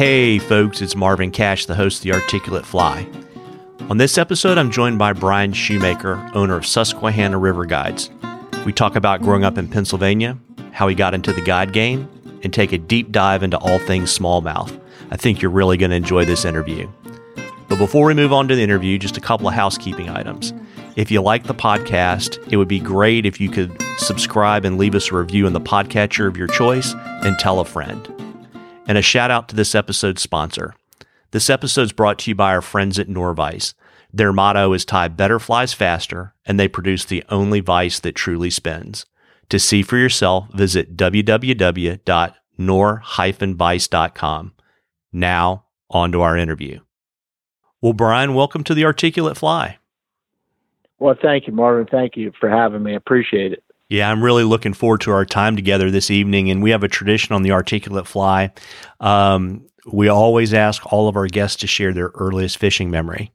Hey, folks, it's Marvin Cash, the host of The Articulate Fly. On this episode, I'm joined by Brian Shumaker, owner of Susquehanna River Guides. We talk about growing up in Pennsylvania, how he got into the guide game, and take a deep dive into all things smallmouth. I think you're really going to enjoy this interview. But before we move on to the interview, just a couple of housekeeping items. If you like the podcast, it would be great if you could subscribe and leave us a review in the podcatcher of your choice and tell a friend. And a shout out to this episode's sponsor. This episode is brought to you by our friends at Norvise. Their motto is tie better flies faster, and they produce the only vise that truly spins. To see for yourself, visit www.norvise.com. Now, on to our interview. Well, Brian, welcome to the Articulate Fly. Well, thank you, Marvin. Thank you for having me. Appreciate it. Yeah, I'm really looking forward to our time together this evening. And we have a tradition on the Articulate Fly. Um, we always ask all of our guests to share their earliest fishing memory.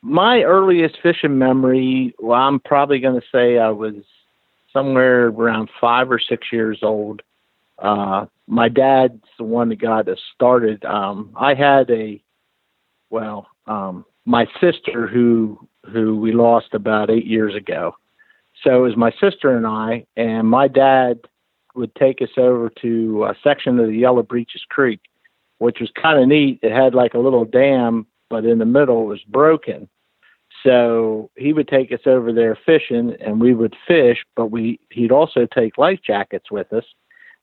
My earliest fishing memory, well, I'm probably going to say I was somewhere around five or six years old. Uh, my dad's the one that got us started. Um, I had a, well, um, my sister who who we lost about eight years ago. So it was my sister and I, and my dad would take us over to a section of the Yellow Breeches Creek, which was kind of neat. It had like a little dam, but in the middle it was broken. So he would take us over there fishing, and we would fish. But we he'd also take life jackets with us.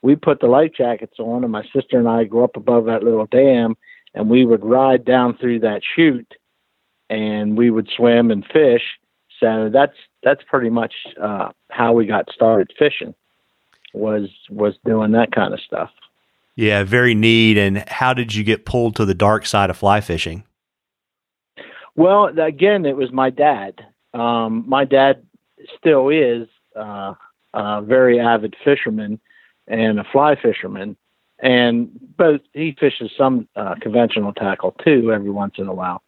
We put the life jackets on, and my sister and I go up above that little dam, and we would ride down through that chute, and we would swim and fish. So that's that's pretty much uh, how we got started fishing was was doing that kind of stuff. Yeah, very neat. And how did you get pulled to the dark side of fly fishing? Well, again, it was my dad. Um, my dad still is uh, a very avid fisherman and a fly fisherman, and both he fishes some uh, conventional tackle too every once in a while.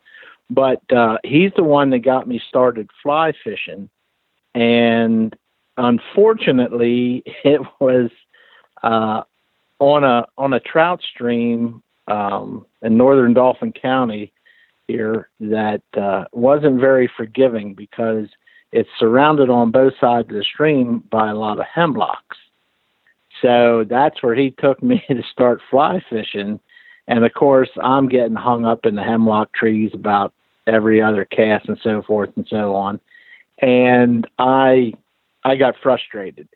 But uh, he's the one that got me started fly fishing, and unfortunately, it was uh, on a on a trout stream um, in northern Dauphin County here that uh, wasn't very forgiving because it's surrounded on both sides of the stream by a lot of hemlocks. So that's where he took me to start fly fishing. And of course, I'm getting hung up in the hemlock trees about every other cast and so forth and so on. And I I got frustrated.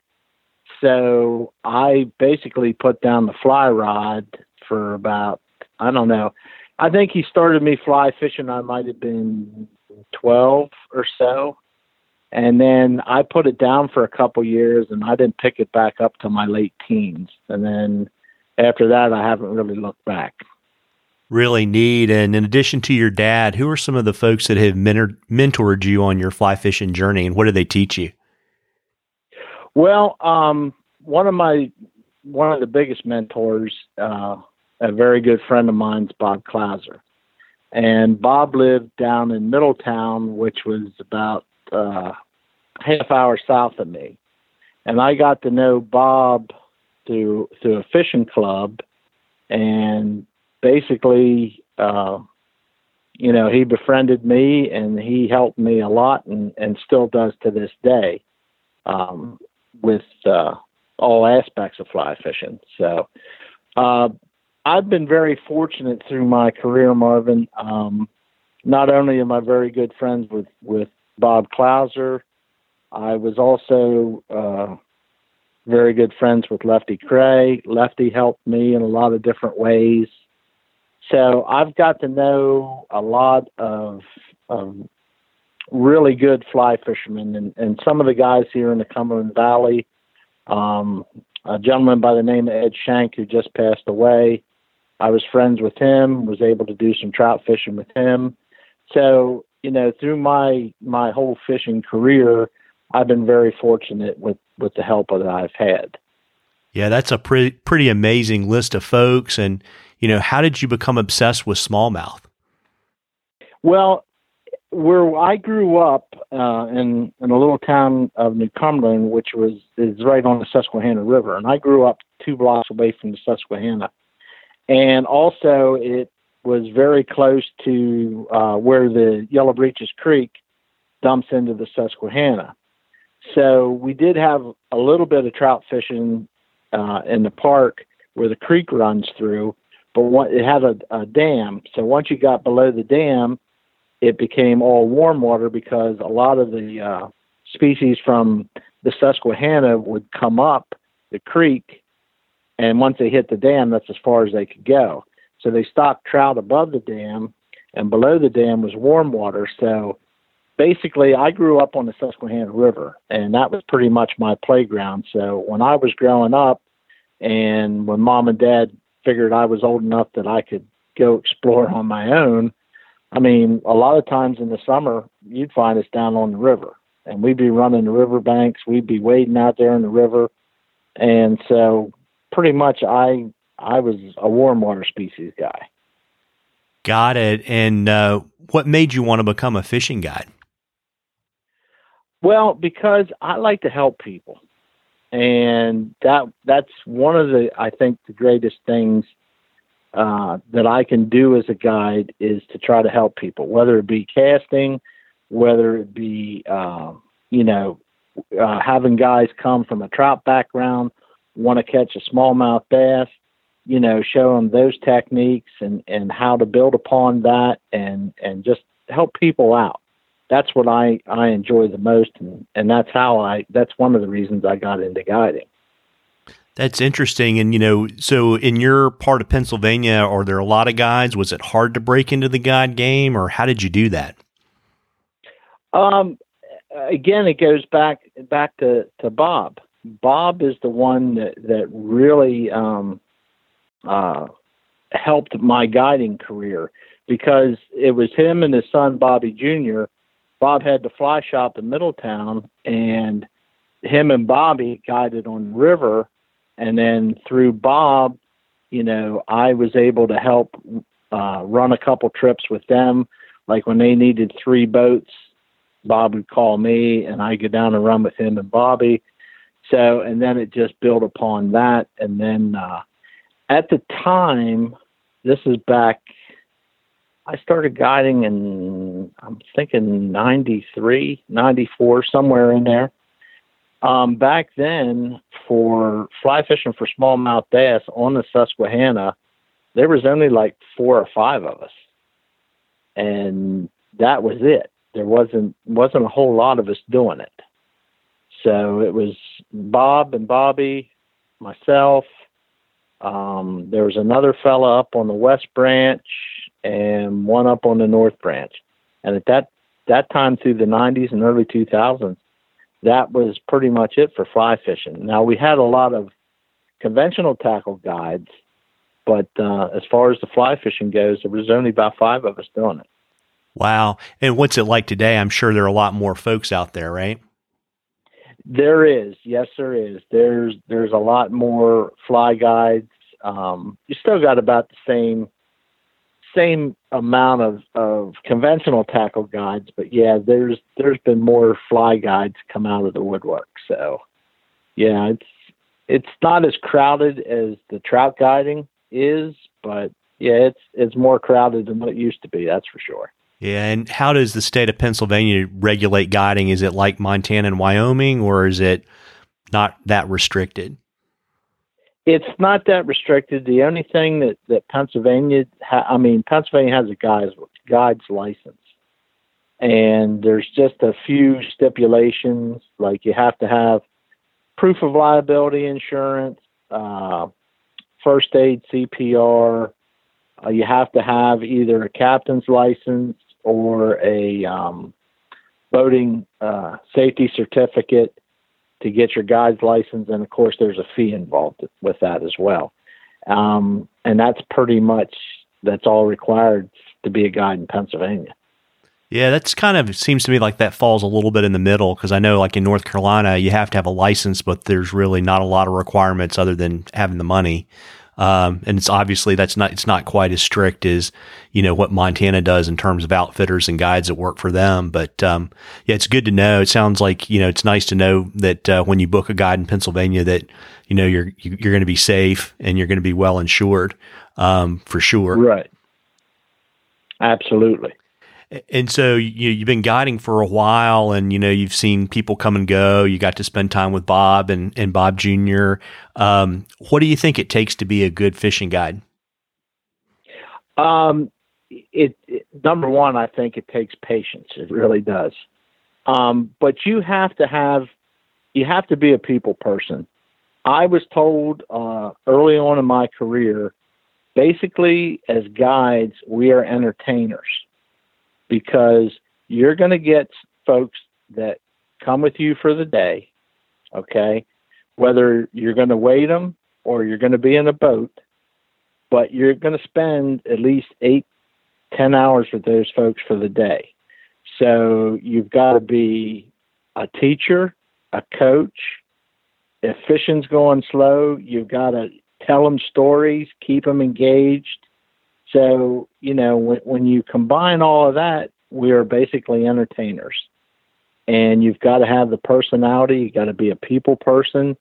So I basically put down the fly rod for about I don't know. I think he started me fly fishing. I might have been twelve or so, and then I put it down for a couple years, and I didn't pick it back up till my late teens. And then after that, I haven't really looked back really need. And in addition to your dad, who are some of the folks that have mentored, mentored you on your fly fishing journey, and what did they teach you? Well, um, one of my one of the biggest mentors, uh, a very good friend of mine, is Bob Clouser, and Bob lived down in Middletown, which was about uh, half hour south of me, and I got to know Bob through through a fishing club, and basically, uh, you know, he befriended me and he helped me a lot and, and still does to this day um, with uh, all aspects of fly fishing. So uh, I've been very fortunate through my career, Marvin. Um, not only am I very good friends with, with Bob Clouser, I was also uh, very good friends with Lefty Kreh. Lefty helped me in a lot of different ways. So I've got to know a lot of, really good fly fishermen and, and some of the guys here in the Cumberland Valley. Um, a gentleman by the name of Ed Shank who just passed away. I was friends with him, was able to do some trout fishing with him. So, you know, through my my whole fishing career, I've been very fortunate with with the help that I've had. Yeah, that's a pretty pretty amazing list of folks and you know, how did you become obsessed with smallmouth? Well, where I grew up uh, in in a little town of New Cumberland, which was is right on the Susquehanna River, and I grew up two blocks away from the Susquehanna. and also it was very close to uh, where the Yellow Breeches Creek dumps into the Susquehanna. So we did have a little bit of trout fishing uh, in the park where the creek runs through, but what, it had a, a dam. So once you got below the dam, it became all warm water because a lot of the uh, species from the Susquehanna would come up the creek, and once they hit the dam, that's as far as they could go. So they stocked trout above the dam, and below the dam was warm water. So basically, I grew up on the Susquehanna River, and that was pretty much my playground. So when I was growing up, and when mom and dad figured I was old enough that I could go explore on my own, I mean, a lot of times in the summer, you'd find us down on the river, and we'd be running the river banks. We'd be wading out there in the river, and so pretty much I I was a warm water species guy. Got it. And uh, what made you want to become a fishing guide? Well, because I like to help people, and that that's one of the I think the greatest things uh, that I can do as a guide is to try to help people, whether it be casting, whether it be uh, you know uh, having guys come from a trout background want to catch a smallmouth bass, you know, show them those techniques and and how to build upon that and and just help people out that's what I, I enjoy the most and, and that's how I that's one of the reasons I got into guiding. That's interesting. And you know, so in your part of Pennsylvania, are there a lot of guides? Was it hard to break into the guide game or how did you do that? Um again it goes back back to, to Bob. Bob is the one that, that really um, uh, helped my guiding career because it was him and his son Bobby Jr. Bob had the fly shop in Middletown, and him and Bobby guided on river. And then through Bob, you know, I was able to help uh, run a couple trips with them. Like when they needed three boats, Bob would call me, and I go down and run with him and Bobby. So, and then it just built upon that. And then uh, at the time, this is back I started guiding in, I'm thinking 93, 94, somewhere in there. Um, back then, for fly fishing for smallmouth bass on the Susquehanna, there was only like four or five of us, and that was it. There wasn't wasn't a whole lot of us doing it. So it was Bob and Bobby, myself. Um, there was another fella up on the West Branch and one up on the North Branch. And at that that time through the 90s and early 2000s, that was pretty much it for fly fishing. Now we had a lot of conventional tackle guides, but uh, as far as the fly fishing goes, there was only about five of us doing it. Wow! And what's it like today? I'm sure there are a lot more folks out there, right? There is, yes, there is. There's there's a lot more fly guides. Um, you still got about the same same amount of, of conventional tackle guides, but yeah, there's there's been more fly guides come out of the woodwork. So yeah, it's it's not as crowded as the trout guiding is, but yeah, it's it's more crowded than what it used to be. That's for sure. Yeah, and how does the state of Pennsylvania regulate guiding? Is it like Montana and Wyoming, or is it not that restricted? It's not that restricted. The only thing that that Pennsylvania, ha- I mean, Pennsylvania has a guide's guide's license, and there's just a few stipulations, like you have to have proof of liability insurance, uh, first aid CPR. Uh, you have to have either a captain's license or a um, boating uh, safety certificate to get your guide's license, and of course, there's a fee involved with that as well. Um, and that's pretty much that's all required to be a guide in Pennsylvania. Yeah, that's kind of seems to me like that falls a little bit in the middle because I know, like in North Carolina, you have to have a license, but there's really not a lot of requirements other than having the money. Um, and it's obviously that's not it's not quite as strict as you know what Montana does in terms of outfitters and guides that work for them. But um, yeah, it's good to know. It sounds like you know it's nice to know that uh, when you book a guide in Pennsylvania that you know you're you're going to be safe and you're going to be well insured um, for sure. Right. Absolutely. And so you you've been guiding for a while, and you know you've seen people come and go. You got to spend time with Bob and, and Bob Jr. Um, what do you think it takes to be a good fishing guide? Um, it, it number one, I think it takes patience. It really does. Um, but you have to have you have to be a people person. I was told uh, early on in my career, basically as guides, we are entertainers because you're going to get folks that come with you for the day, okay? Whether you're going to wait them or you're going to be in a boat, but you're going to spend at least eight, ten hours with those folks for the day. So you've got to be a teacher, a coach. If fishing's going slow, you've got to tell them stories, keep them engaged, so, you know, when, when you combine all of that, we are basically entertainers. And you've got to have the personality, you've got to be a people person,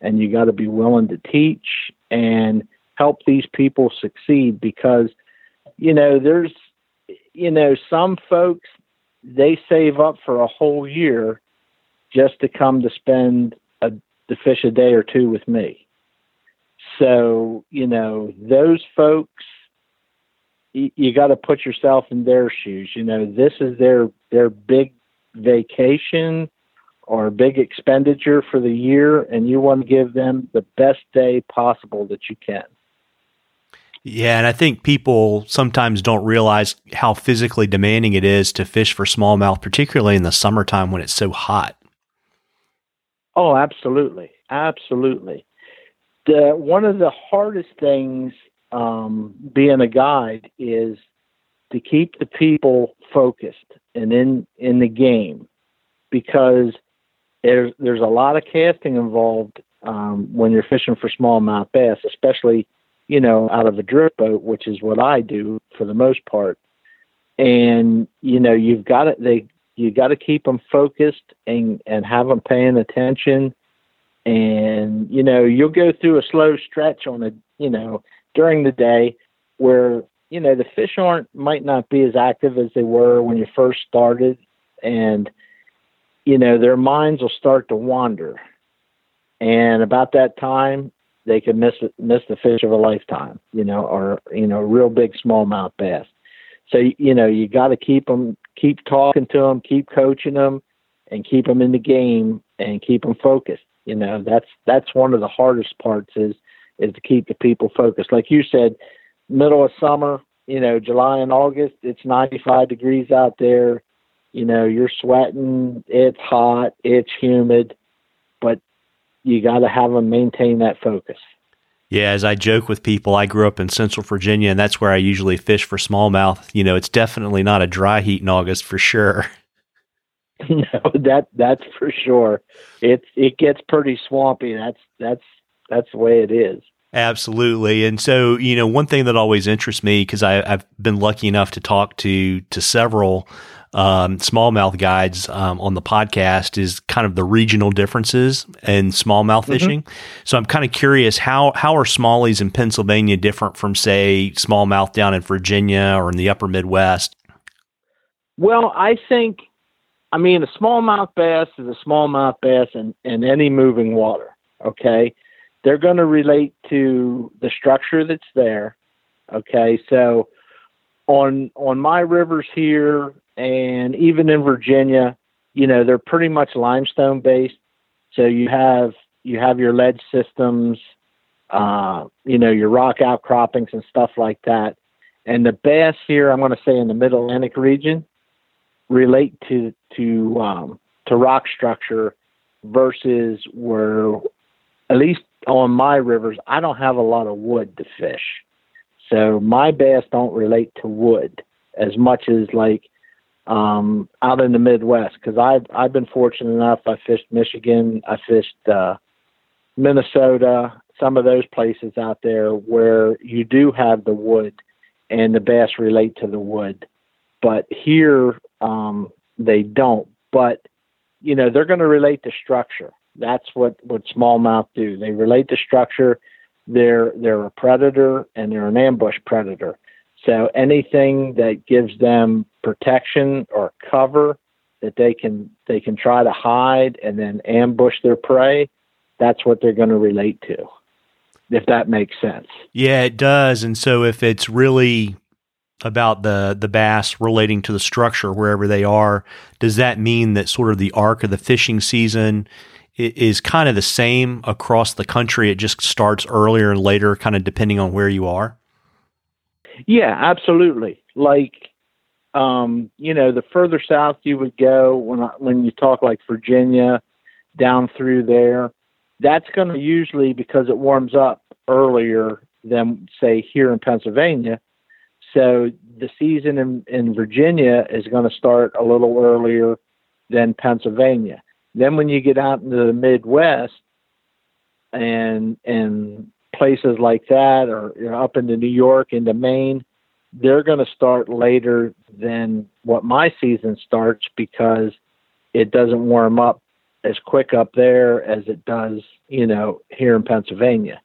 and you got to be willing to teach and help these people succeed because, you know, there's, you know, some folks, they save up for a whole year just to come to spend a, to fish a day or two with me. So, you know, those folks you, you got to put yourself in their shoes. You know, this is their their big vacation or big expenditure for the year, and you want to give them the best day possible that you can. Yeah, and I think people sometimes don't realize how physically demanding it is to fish for smallmouth, particularly in the summertime when it's so hot. Oh, absolutely, absolutely. The one of the hardest things um, being a guide is to keep the people focused and in in the game because there's there's a lot of casting involved um, when you're fishing for smallmouth bass, especially you know out of a drift boat, which is what I do for the most part. And you know you've got to they you got to keep them focused and and have them paying attention. And you know you'll go through a slow stretch on a you know during the day where you know the fish aren't might not be as active as they were when you first started. And you know their minds will start to wander. And about that time they could miss miss the fish of a lifetime you know or you know real big smallmouth bass. So you know you got to keep them keep talking to them keep coaching them and keep them in the game and keep them focused. You know that's that's one of the hardest parts is is to keep the people focused. Like you said, middle of summer, you know, July and August, it's 95 degrees out there. You know, you're sweating, it's hot, it's humid, but you got to have them maintain that focus. Yeah, as I joke with people, I grew up in Central Virginia, and that's where I usually fish for smallmouth. You know, it's definitely not a dry heat in August for sure. no, that that's for sure. It's it gets pretty swampy. That's that's that's the way it is. Absolutely. And so, you know, one thing that always interests me because I've been lucky enough to talk to to several um, smallmouth guides um, on the podcast is kind of the regional differences in smallmouth mm-hmm. fishing. So I'm kind of curious how how are smallies in Pennsylvania different from say smallmouth down in Virginia or in the Upper Midwest? Well, I think, I mean, a smallmouth bass is a smallmouth bass in, in any moving water. Okay, they're going to relate to the structure that's there. Okay, so on on my rivers here and even in Virginia, you know, they're pretty much limestone based. So you have you have your ledge systems, uh, you know, your rock outcroppings and stuff like that. And the bass here, I'm going to say in the Mid Atlantic region, relate to to um, to rock structure versus where at least on my rivers, I don't have a lot of wood to fish. So my bass don't relate to wood as much as like um, out in the Midwest because I've I've been fortunate enough. I fished Michigan, I fished uh, Minnesota, some of those places out there where you do have the wood and the bass relate to the wood. But here, um, they don't. But, you know, they're going to relate to structure. That's what, what smallmouth do. They relate to structure. They're, they're a predator and they're an ambush predator. So anything that gives them protection or cover that they can they can try to hide and then ambush their prey, that's what they're going to relate to. If that makes sense. Yeah, it does. And so if it's really about the the bass relating to the structure wherever they are, does that mean that sort of the arc of the fishing season is kind of the same across the country? It just starts earlier and later, kind of depending on where you are. Yeah, absolutely. Like, um, you know, the further south you would go, when I, when you talk like Virginia, down through there, that's going to usually because it warms up earlier than say here in Pennsylvania. So the season in, in Virginia is going to start a little earlier than Pennsylvania. Then when you get out into the Midwest and and places like that, or you know, up into New York, into Maine, they're going to start later than what my season starts because it doesn't warm up as quick up there as it does, you know, here in Pennsylvania.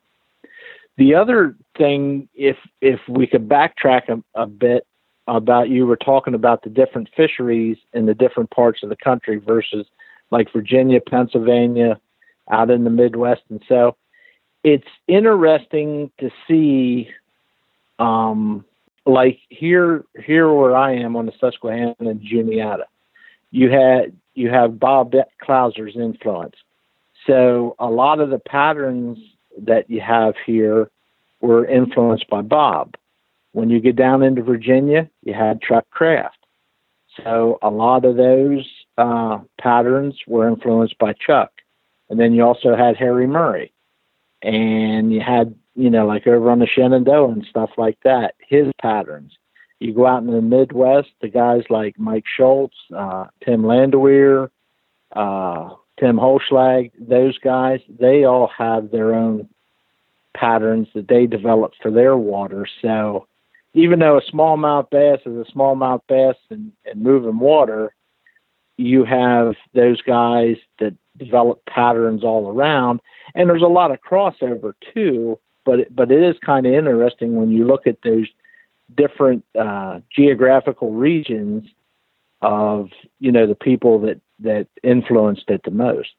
The other thing, if if we could backtrack a, a bit about you were talking about the different fisheries in the different parts of the country versus like Virginia, Pennsylvania, out in the Midwest, and so it's interesting to see um, like here here where I am on the Susquehanna and Juniata, you had you have Bob Clouser's influence. So a lot of the patterns that you have here were influenced by Bob. When you get down into Virginia, you had Chuck Kraft. So a lot of those uh, patterns were influenced by Chuck. And then you also had Harry Murray. And you had you know like over on the Shenandoah and stuff like that his patterns. You go out in the midwest the guys like mike schultz uh, tim landwehr uh, tim holschlag those guys they all have their own patterns that they develop for their water. So even though a smallmouth bass is a smallmouth bass and, and moving water you have those guys that develop patterns all around and there's a lot of crossover too. But but it is kind of interesting when you look at those different uh, geographical regions of you know the people that that influenced it the most.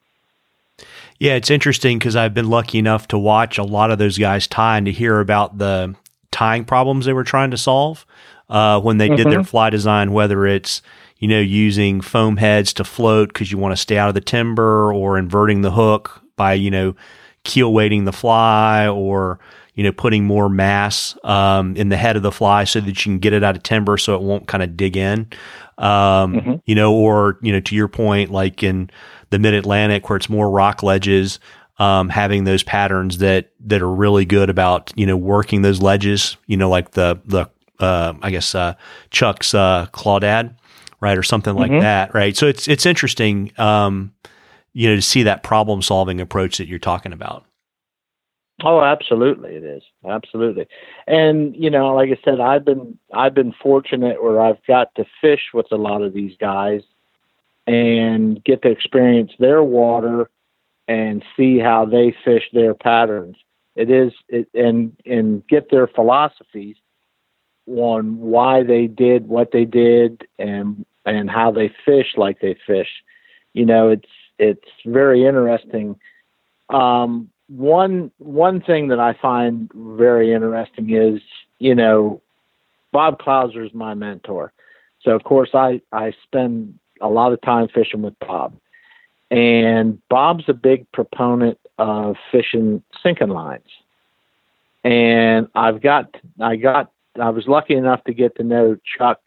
Yeah, it's interesting because I've been lucky enough to watch a lot of those guys tie and to hear about the tying problems they were trying to solve uh, when they mm-hmm. did their mm-hmm. fly design, whether it's you know using foam heads to float because you want to stay out of the timber or inverting the hook by you know keel weighting the fly or you know putting more mass um, in the head of the fly so that you can get it out of timber so it won't kind of dig in um, mm-hmm. you know or you know to your point like in the mid Atlantic where it's more rock ledges um, having those patterns that that are really good about you know working those ledges you know like the the uh, I guess uh, Chuck's uh, Clawdad right or something like mm-hmm. that right so it's it's interesting um, you know, to see that problem solving approach that you're talking about. Oh, absolutely, it is absolutely, and you know, like I said, I've been I've been fortunate where I've got to fish with a lot of these guys and get to experience their water and see how they fish their patterns. It is it, and and get their philosophies on why they did what they did and and how they fish like they fish. You know, it's it's very interesting. Um, one one thing that I find very interesting is you know Bob Clouser is my mentor, so of course I I spend a lot of time fishing with Bob, and Bob's a big proponent of fishing sinking lines, and I've got I got I was lucky enough to get to know Chuck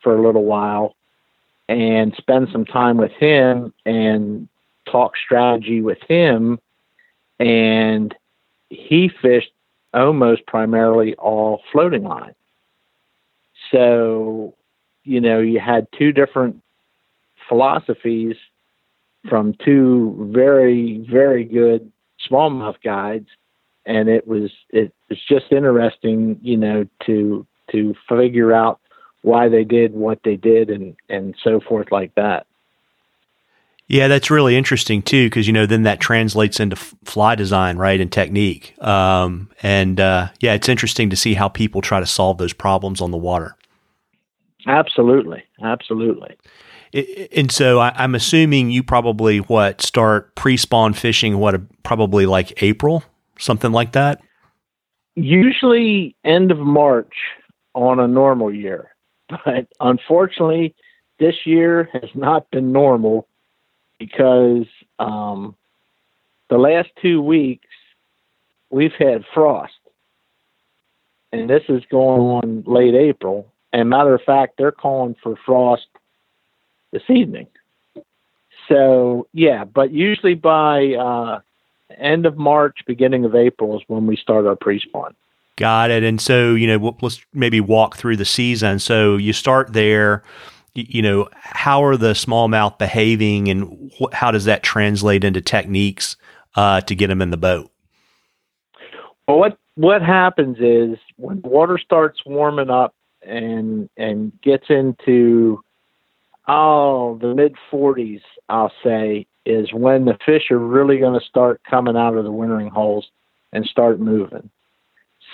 for a little while and spend some time with him and talk strategy with him, and he fished almost primarily all floating line. So, you know, you had two different philosophies from two very, very good smallmouth guides and it was it was just interesting, you know, to to figure out why they did what they did and and so forth like that. Yeah, that's really interesting too, because you know then that translates into f- fly design, right, and technique. Um, and uh, yeah, it's interesting to see how people try to solve those problems on the water. Absolutely, absolutely. It, and so I, am assuming you probably what start pre-spawn fishing what probably like April, something like that. Usually end of March on a normal year, but unfortunately, this year has not been normal because um, the last two weeks we've had frost, and this is going on late April. And matter of fact, they're calling for frost this evening. So yeah, but usually by uh, end of March, beginning of April is when we start our pre-spawn. Got it. And so you know, let's maybe walk through the season. So you start there you know, how are the smallmouth behaving and wh- how does that translate into techniques uh, to get them in the boat? Well, what what happens is when water starts warming up and and gets into oh the mid 40s, I'll say, is when the fish are really going to start coming out of the wintering holes and start moving.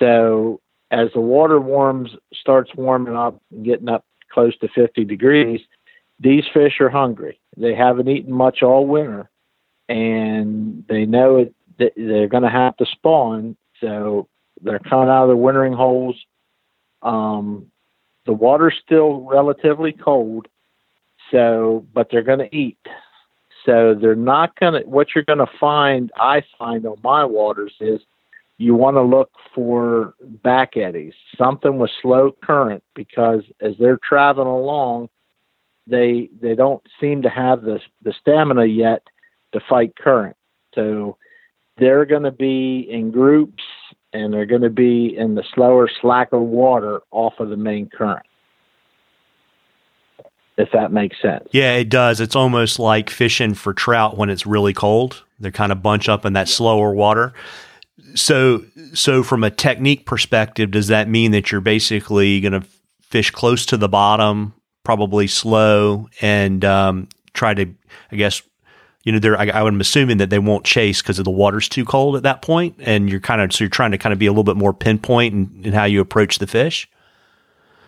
So as the water warms starts warming up getting up close to 50 degrees, these fish are hungry. They haven't eaten much all winter, and they know it, they're going to have to spawn. So they're coming out of the wintering holes. Um, the water's still relatively cold, so but they're going to eat. So they're not going to. What you're going to find, I find on my waters, is you want to look for back eddies, something with slow current, because as they're traveling along, they they don't seem to have the the stamina yet to fight current. So they're going to be in groups and they're going to be in the slower, slacker water off of the main current. If that makes sense. Yeah, it does. It's almost like fishing for trout when it's really cold. They're kind of bunch up in that slower water so so from a technique perspective does that mean that you're basically going to fish close to the bottom probably slow and um, try to i guess you know they're I, i'm assuming that they won't chase because the water's too cold at that point and you're kind of so you're trying to kind of be a little bit more pinpoint in, in how you approach the fish?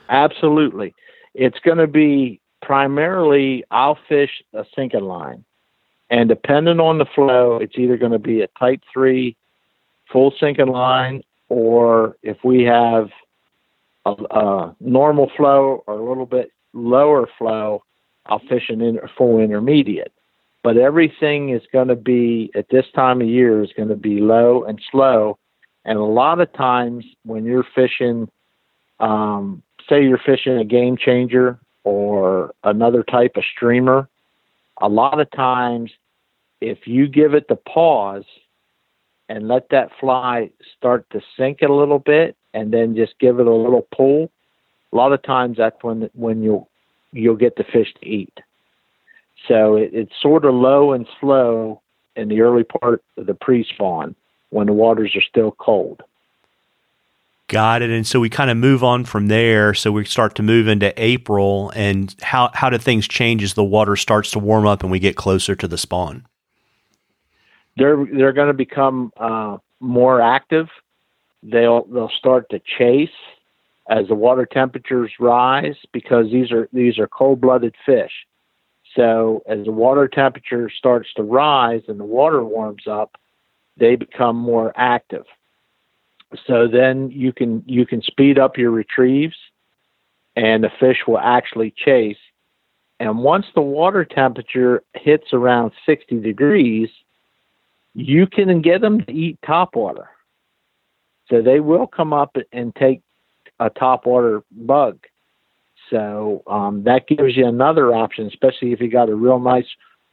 Absolutely. It's going to be primarily i'll fish a sinking line and depending on the flow it's either going to be a type 3 full sinking line, or if we have a, a normal flow or a little bit lower flow, I'll fish an inter, full intermediate. But everything is going to be at this time of year is going to be low and slow. And a lot of times when you're fishing, um, say you're fishing a game changer or another type of streamer, a lot of times if you give it the pause and let that fly start to sink it a little bit and then just give it a little pull, a lot of times that's when when you'll you'll get the fish to eat. So it, it's sort of low and slow in the early part of the pre-spawn when the waters are still cold. Got it. And so we kind of move on from there. So we start to move into April. And how, how do things change as the water starts to warm up and we get closer to the spawn? They're they're going to become uh, more active. They'll they'll start to chase as the water temperatures rise because these are these are cold-blooded fish. So as the water temperature starts to rise and the water warms up, they become more active. So then you can you can speed up your retrieves and the fish will actually chase. And once the water temperature hits around 60 degrees, you can get them to eat top water. So they will come up and take a top water bug. So um, that gives you another option, especially if you got a real nice,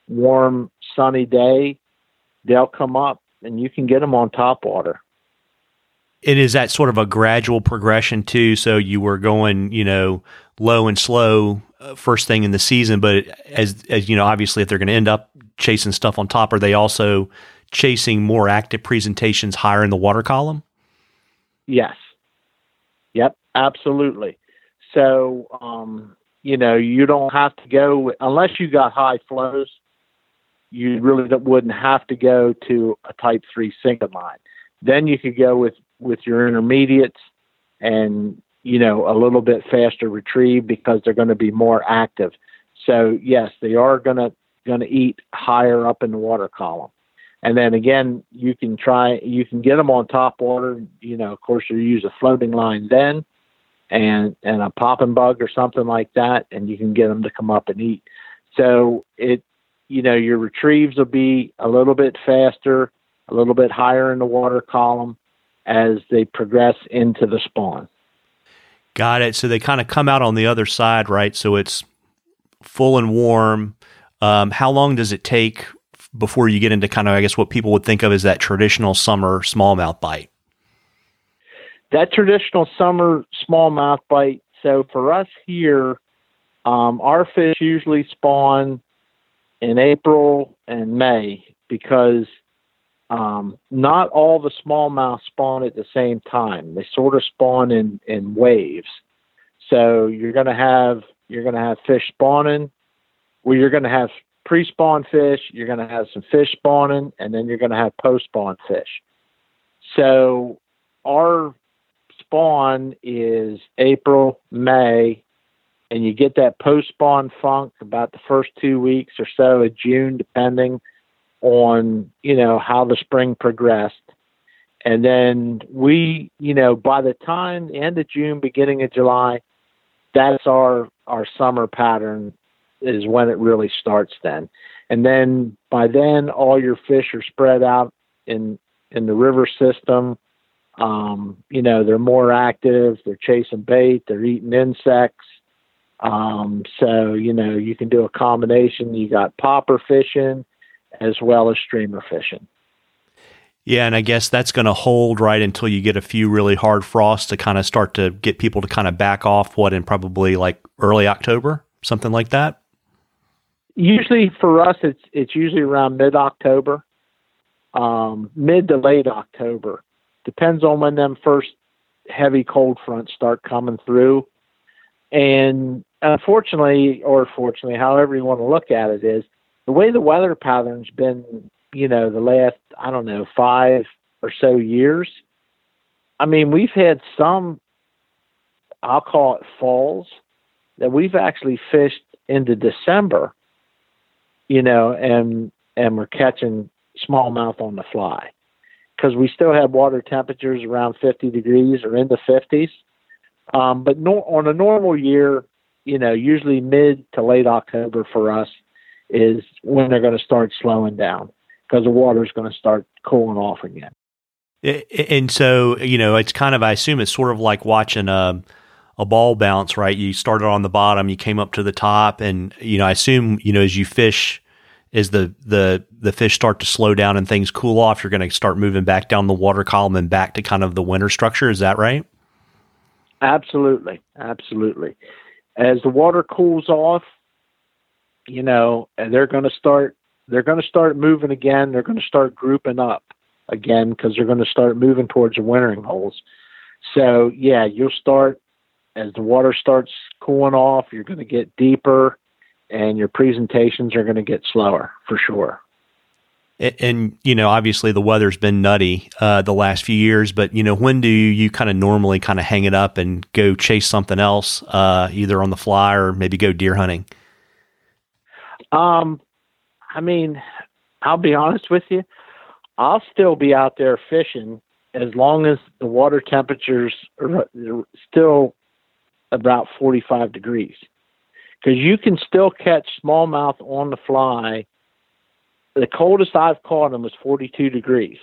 warm, sunny day. They'll come up and you can get them on topwater. And is that sort of a gradual progression too? So you were going, you know, low and slow uh, first thing in the season, but as as you know, obviously, if they're going to end up chasing stuff on top, are they also chasing more active presentations higher in the water column? Yes. Yep, absolutely. So, um, you know, you don't have to go unless you got high flows. You really wouldn't have to go to a type three sink line. Then you could go with with your intermediates and you know a little bit faster retrieve because they're going to be more active. So yes, they are going to going to eat higher up in the water column. And then again, you can try you can get them on top water. You know, of course, you use a floating line then, and and a popping bug or something like that, and you can get them to come up and eat. So it, you know, your retrieves will be a little bit faster, a little bit higher in the water column as they progress into the spawn. Got it. So they kind of come out on the other side, right? So it's full and warm. Um, how long does it take before you get into kind of, I guess, what people would think of as that traditional summer smallmouth bite? That traditional summer smallmouth bite. So for us here, um, our fish usually spawn in April and May because um, not all the smallmouth spawn at the same time. They sort of spawn in, in waves. So you're going to have you're going to have fish spawning. Well, you're going to have pre-spawn fish. You're going to have some fish spawning, and then you're going to have post-spawn fish. So our spawn is April, May, and you get that post-spawn funk about the first two weeks or so of June, depending on you know how the spring progressed and then we you know by the time end of june beginning of july that's our our summer pattern is when it really starts then and then by then all your fish are spread out in in the river system um, you know they're more active they're chasing bait they're eating insects um, so you know you can do a combination you got popper fishing as well as streamer fishing. Yeah, and I guess that's going to hold right until you get a few really hard frosts to kind of start to get people to kind of back off. What in probably like early October, something like that. Usually for us, it's it's usually around mid October, um, mid to late October. Depends on when them first heavy cold fronts start coming through. And unfortunately, or fortunately, however you want to look at it, is the way the weather pattern's been, you know, the last, I don't know, five or so years, I mean, we've had some, I'll call it falls, that we've actually fished into December, you know, and and we're catching smallmouth on the fly because we still have water temperatures around 50 degrees or in the 50s. Um, but no, on a normal year, you know, usually mid to late October for us, is when they're going to start slowing down because the water is going to start cooling off again. And so, you know, it's kind of, I assume it's sort of like watching a, a ball bounce, right? You started on the bottom, you came up to the top, and, you know, I assume, you know, as you fish, as the, the, the fish start to slow down and things cool off, you're going to start moving back down the water column and back to kind of the winter structure. Is that right? Absolutely. Absolutely. As the water cools off, you know, they're going to start they're going to start moving again. They're going to start grouping up again because they're going to start moving towards the wintering holes. So yeah, you'll start as the water starts cooling off. You're going to get deeper, and your presentations are going to get slower for sure. And, and, you know, obviously the weather's been nutty uh, the last few years, but you know, when do you kind of normally kind of hang it up and go chase something else, uh, either on the fly or maybe go deer hunting? Um, I mean, I'll be honest with you. I'll still be out there fishing as long as the water temperatures are still about 45 degrees. Because you can still catch smallmouth on the fly. The coldest I've caught them was 42 degrees.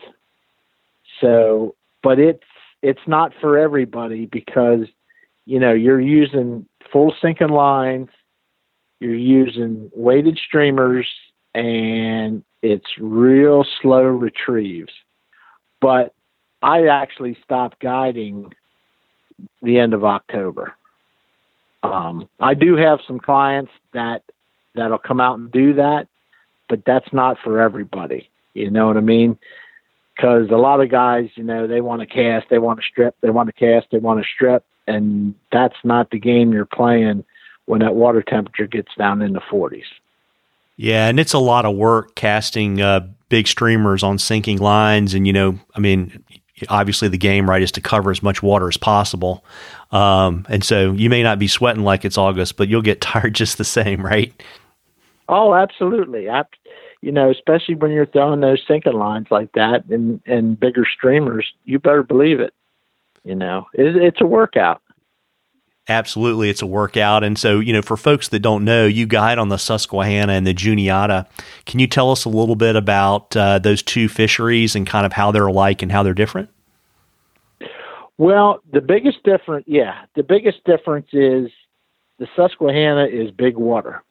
So, but it's it's not for everybody because you know you're using full sinking lines you're using weighted streamers and it's real slow retrieves. But I actually stopped guiding the end of October. Um, I do have some clients that that'll come out and do that, but that's not for everybody. You know what I mean? Because a lot of guys, you know, they want to cast, they want to strip, they want to cast, they want to strip, and that's not the game you're playing when that water temperature gets down in the 40s. Yeah, and it's a lot of work casting uh, big streamers on sinking lines, and you know, I mean, obviously the game right is to cover as much water as possible, um, and so you may not be sweating like it's August, but you'll get tired just the same, right? Oh, absolutely. I, you know, especially when you're throwing those sinking lines like that and and bigger streamers, you better believe it. You know, it, it's a workout. Absolutely, it's a workout. And so, you know, for folks that don't know, you guide on the Susquehanna and the Juniata. Can you tell us a little bit about uh, those two fisheries and kind of how they're alike and how they're different? Well, the biggest difference, yeah, the biggest difference is the Susquehanna is big water.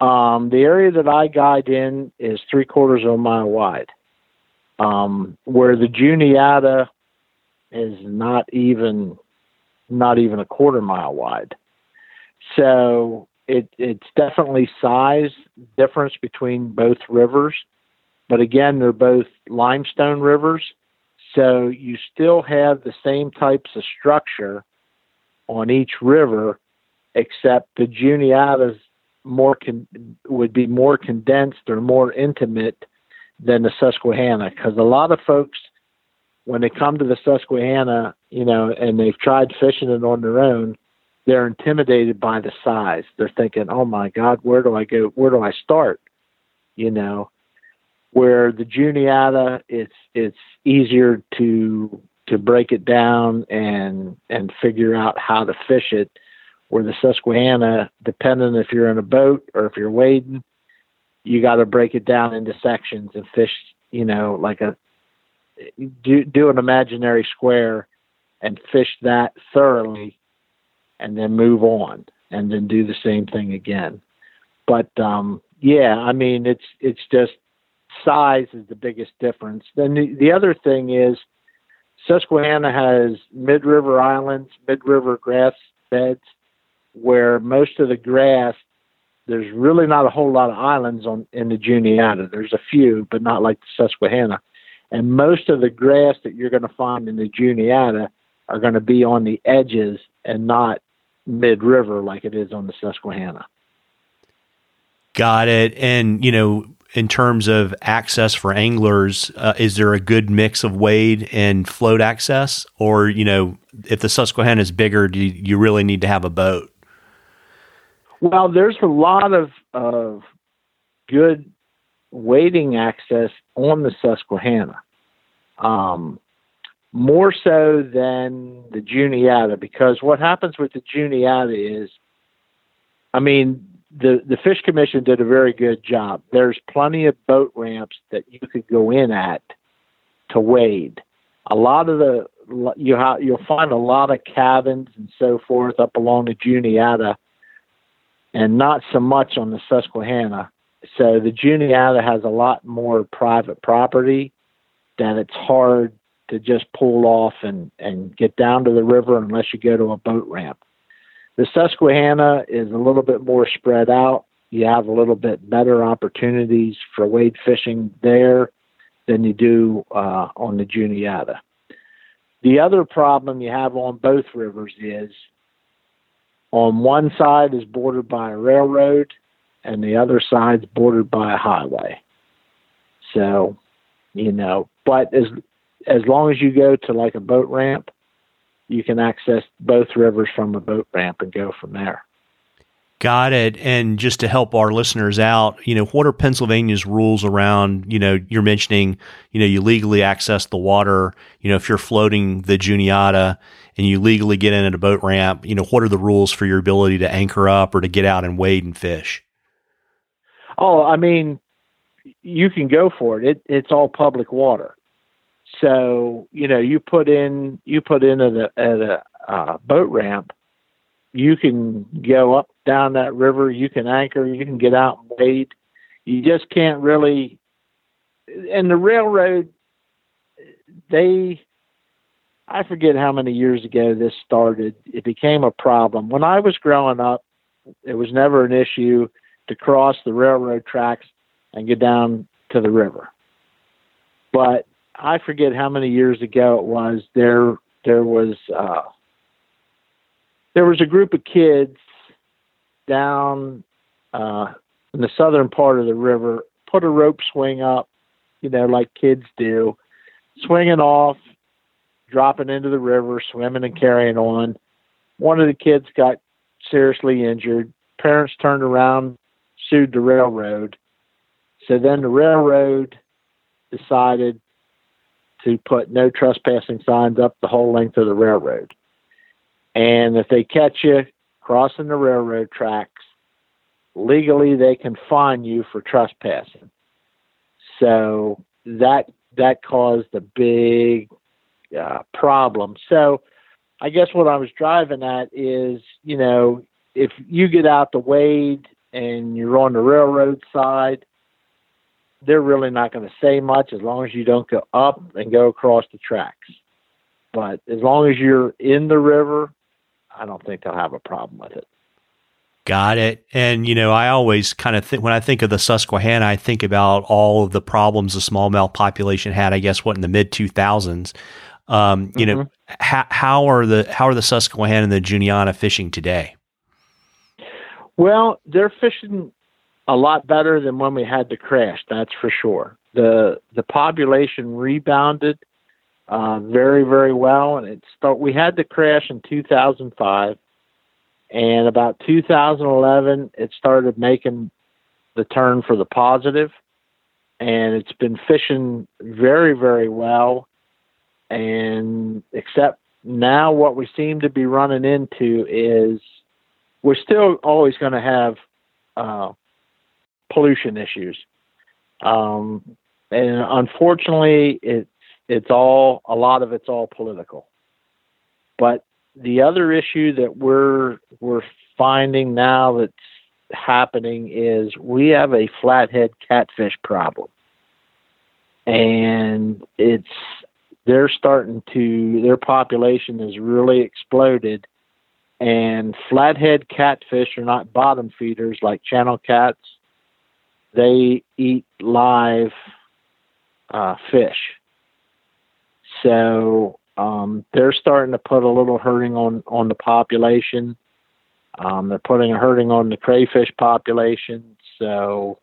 Um, the area that I guide in is three quarters of a mile wide, um, where the Juniata is not even not even a quarter mile wide. So it, it's definitely size difference between both rivers. But again, they're both limestone rivers. So you still have the same types of structure on each river, except the Juniata's more con- would be more condensed or more intimate than the Susquehanna. Because a lot of folks when they come to the Susquehanna, you know, and they've tried fishing it on their own, they're intimidated by the size. They're thinking, "Oh my God, where do I go? Where do I start?" You know, where the Juniata, it's it's easier to to break it down and and figure out how to fish it. Where the Susquehanna, depending if you're in a boat or if you're wading, you got to break it down into sections and fish, you know, like a do do an imaginary square and fish that thoroughly and then move on and then do the same thing again but um yeah i mean it's it's just size is the biggest difference. Then the, the other thing is susquehanna has mid-river islands mid-river grass beds where most of the grass there's really not a whole lot of islands on in the juniata. There's a few but not like the susquehanna. And most of the grass that you're going to find in the Juniata are going to be on the edges and not mid river like it is on the Susquehanna. Got it. And, you know, in terms of access for anglers, uh, is there a good mix of wade and float access? Or, you know, if the Susquehanna is bigger, do you, you really need to have a boat? Well, there's a lot of, of good wading access on the Susquehanna, um, more so than the Juniata, because what happens with the Juniata is, I mean, the the Fish Commission did a very good job. There's plenty of boat ramps that you could go in at to wade. A lot of the you ha- you'll find a lot of cabins and so forth up along the Juniata, and not so much on the Susquehanna so the Juniata has a lot more private property that it's hard to just pull off and, and get down to the river unless you go to a boat ramp. The Susquehanna is a little bit more spread out. You have a little bit better opportunities for wade fishing there than you do uh, on the Juniata. The other problem you have on both rivers is on one side is bordered by a railroad and the other side's bordered by a highway. So, you know, but as as long as you go to like a boat ramp, you can access both rivers from a boat ramp and go from there. Got it. And just to help our listeners out, you know, what are Pennsylvania's rules around, you know, you're mentioning, you know, you legally access the water, you know, if you're floating the Juniata and you legally get in at a boat ramp, you know, what are the rules for your ability to anchor up or to get out and wade and fish? Oh, I mean, you can go for it. It it's all public water. So you know, you put in you put in at a at a uh, boat ramp. You can go up down that river. You can anchor. You can get out and wade. You just can't really. And the railroad, they, I forget how many years ago this started. It became a problem when I was growing up. It was never an issue to cross the railroad tracks and get down to the river. but I forget how many years ago it was. There there was uh, there was a group of kids down uh, in the southern part of the river, put a rope swing up, you know, like kids do, swinging off, dropping into the river, swimming and carrying on. One of the kids got seriously injured. Parents turned around, sued the railroad. So then the railroad decided to put no trespassing signs up the whole length of the railroad. And if they catch you crossing the railroad tracks, legally they can fine you for trespassing. So that that caused a big uh, problem. So I guess what I was driving at is, you know, if you get out the wade and you're on the railroad side, they're really not going to say much as long as you don't go up and go across the tracks. But as long as you're in the river, I don't think they'll have a problem with it. Got it. And, you know, I always kind of think when I think of the Susquehanna, I think about all of the problems the smallmouth population had, I guess, what in the mid 2000s. Um, you mm-hmm. know, how, how are the how are the Susquehanna and the Juniata fishing today? Well, they're fishing a lot better than when we had the crash. That's for sure. the The population rebounded uh, very, very well, and it start. We had the crash in 2005, and about 2011, it started making the turn for the positive, and it's been fishing very, very well. And except now, what we seem to be running into is we're still always going to have uh, pollution issues. Um, and unfortunately, it's it's all a lot of it's all political. But the other issue that we're we're finding now that's happening is we have a flathead catfish problem, and it's they're starting to their population has really exploded and flathead catfish are not bottom feeders like channel cats they eat live uh, fish. So um, they're starting to put a little hurting on on the population. Um, they're putting a hurting on the crayfish population. So,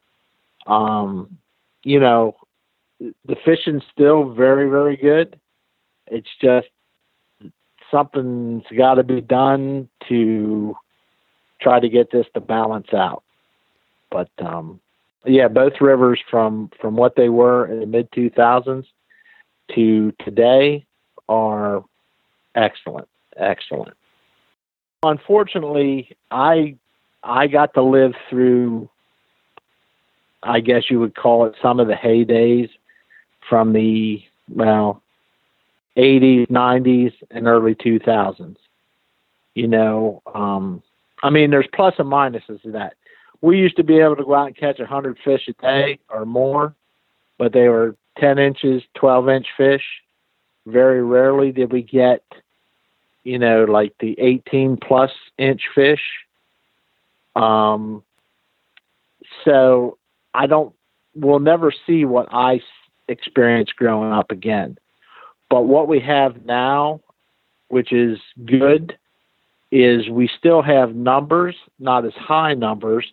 um, you know, the fishing's still very very good. It's just something's got to be done to try to get this to balance out. But um, yeah, both rivers from from what they were in the mid 2000s to today are excellent, excellent. Unfortunately, I I got to live through I guess you would call it some of the heydays from the well 80s, 90s, and early 2000s. You know, um, I mean, there's plus and minuses to that we used to be able to go out and catch a hundred fish a day or more, but they were ten inches, twelve inch fish. Very rarely did we get, you know, like the eighteen plus inch fish. Um, so I don't. We'll never see what I experienced growing up again. But what we have now, which is good, is we still have numbers, not as high numbers,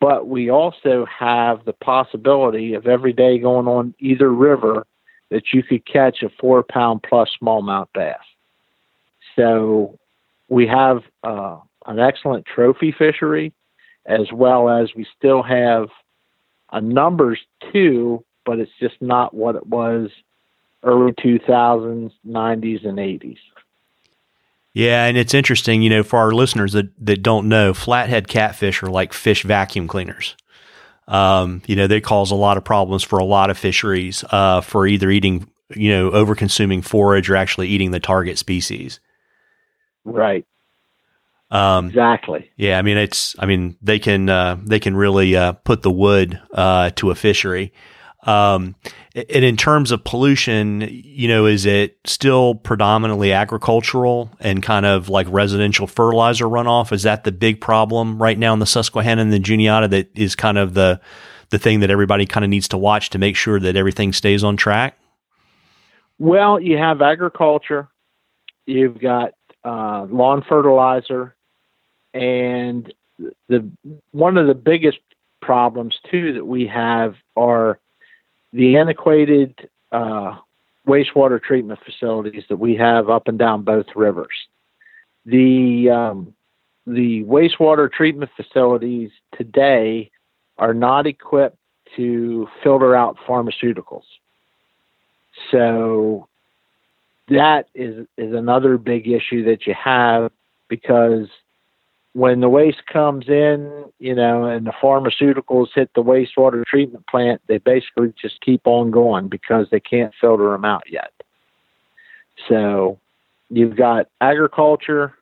but we also have the possibility of every day going on either river that you could catch a four pound plus smallmouth bass. So we have uh, an excellent trophy fishery, as well as we still have a numbers too, but it's just not what it was early 2000s, 90s, and 80s. Yeah, and it's interesting, you know, for our listeners that, that don't know, flathead catfish are like fish vacuum cleaners. Um, you know, they cause a lot of problems for a lot of fisheries uh, for either eating, you know, over consuming forage or actually eating the target species. Right. Um, exactly. Yeah, I mean, it's, I mean, they can, uh, they can really uh, put the wood uh, to a fishery. Um, and in terms of pollution, you know, is it still predominantly agricultural and kind of like residential fertilizer runoff? Is that the big problem right now in the Susquehanna and the Juniata that is kind of the the thing that everybody kind of needs to watch to make sure that everything stays on track? Well, you have agriculture, you've got uh, lawn fertilizer, and the one of the biggest problems too that we have are the antiquated uh, wastewater treatment facilities that we have up and down both rivers. The um, the wastewater treatment facilities today are not equipped to filter out pharmaceuticals. So that is is another big issue that you have because when the waste comes in, you know, and the pharmaceuticals hit the wastewater treatment plant, they basically just keep on going because they can't filter them out yet. So you've got agriculture,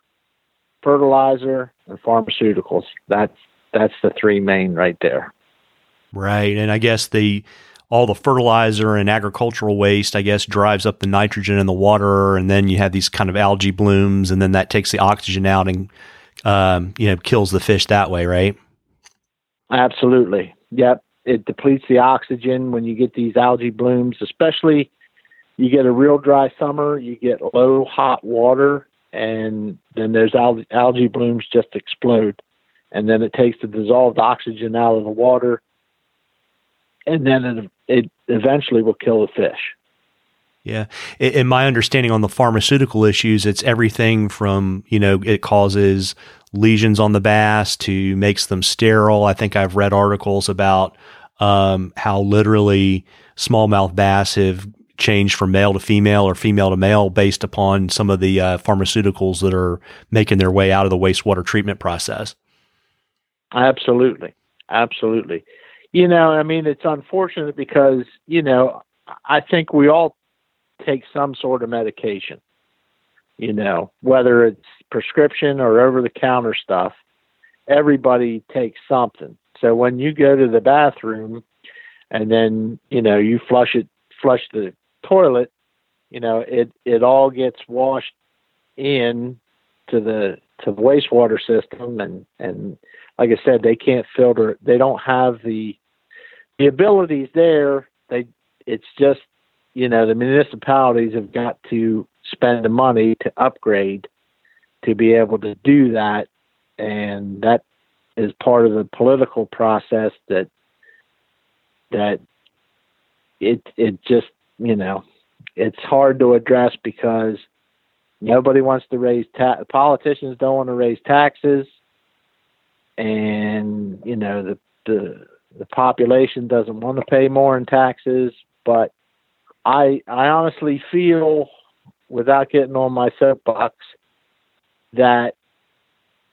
fertilizer, and pharmaceuticals. That's that's the three main right there. Right, and I guess the all the fertilizer and agricultural waste, I guess, drives up the nitrogen in the water, and then you have these kind of algae blooms, and then that takes the oxygen out and um, you know kills the fish that way, right? Absolutely. Yep. It depletes the oxygen when you get these algae blooms, especially you get a real dry summer, you get low hot water, and then those al- algae blooms just explode. And then it takes the dissolved oxygen out of the water, and then it, it eventually will kill the fish. Yeah. In my understanding on the pharmaceutical issues, it's everything from, you know, it causes lesions on the bass to makes them sterile. I think I've read articles about um, how literally smallmouth bass have changed from male to female or female to male based upon some of the uh, pharmaceuticals that are making their way out of the wastewater treatment process. Absolutely. Absolutely. You know, I mean, it's unfortunate because, you know, I think we all take some sort of medication, you know, whether it's prescription or over the counter stuff. Everybody takes something. So when you go to the bathroom and then, you know, you flush it, flush the toilet, you know, it, it all gets washed in to the, to the wastewater system. And, and like I said, they can't filter, they don't have the, the abilities there. They, it's just you know, the municipalities have got to spend the money to upgrade to be able to do that. And that is part of the political process that, that it, it just, you know, it's hard to address because nobody wants to raise ta- politicians don't want to raise taxes and you know the the the population doesn't want to pay more in taxes but I I honestly feel, without getting on my soapbox, that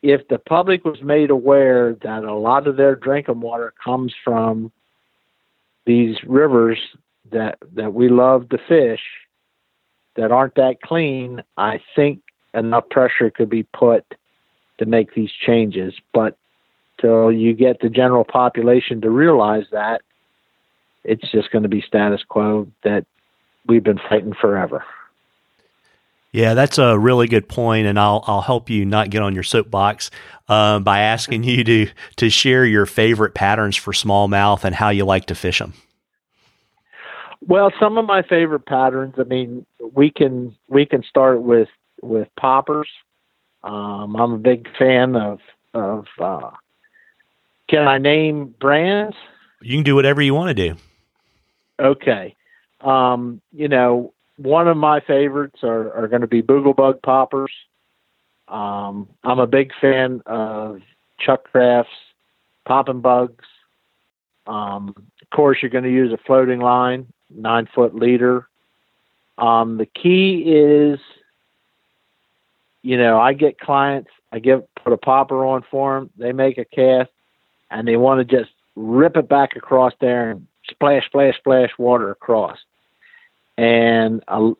if the public was made aware that a lot of their drinking water comes from these rivers that that we love to fish that aren't that clean, I think enough pressure could be put to make these changes. But till you get the general population to realize that, it's just going to be status quo that we've been fighting forever. Yeah, that's a really good point, and I'll I'll help you not get on your soapbox uh, by asking you to to share your favorite patterns for smallmouth and how you like to fish them. Well, some of my favorite patterns. I mean, we can we can start with with poppers. Um, I'm a big fan of of. Uh, can I name brands? You can do whatever you want to do. Okay. Um, you know, one of my favorites are, are going to be Booglebug poppers. Um, I'm a big fan of Chuck Kraft's Popping Bugs. Um, of course, you're going to use a floating line, nine foot leader. Um, the key is, you know, I get clients, I give put a popper on for them, they make a cast, and they want to just rip it back across there and splash, splash, splash water across. And uh,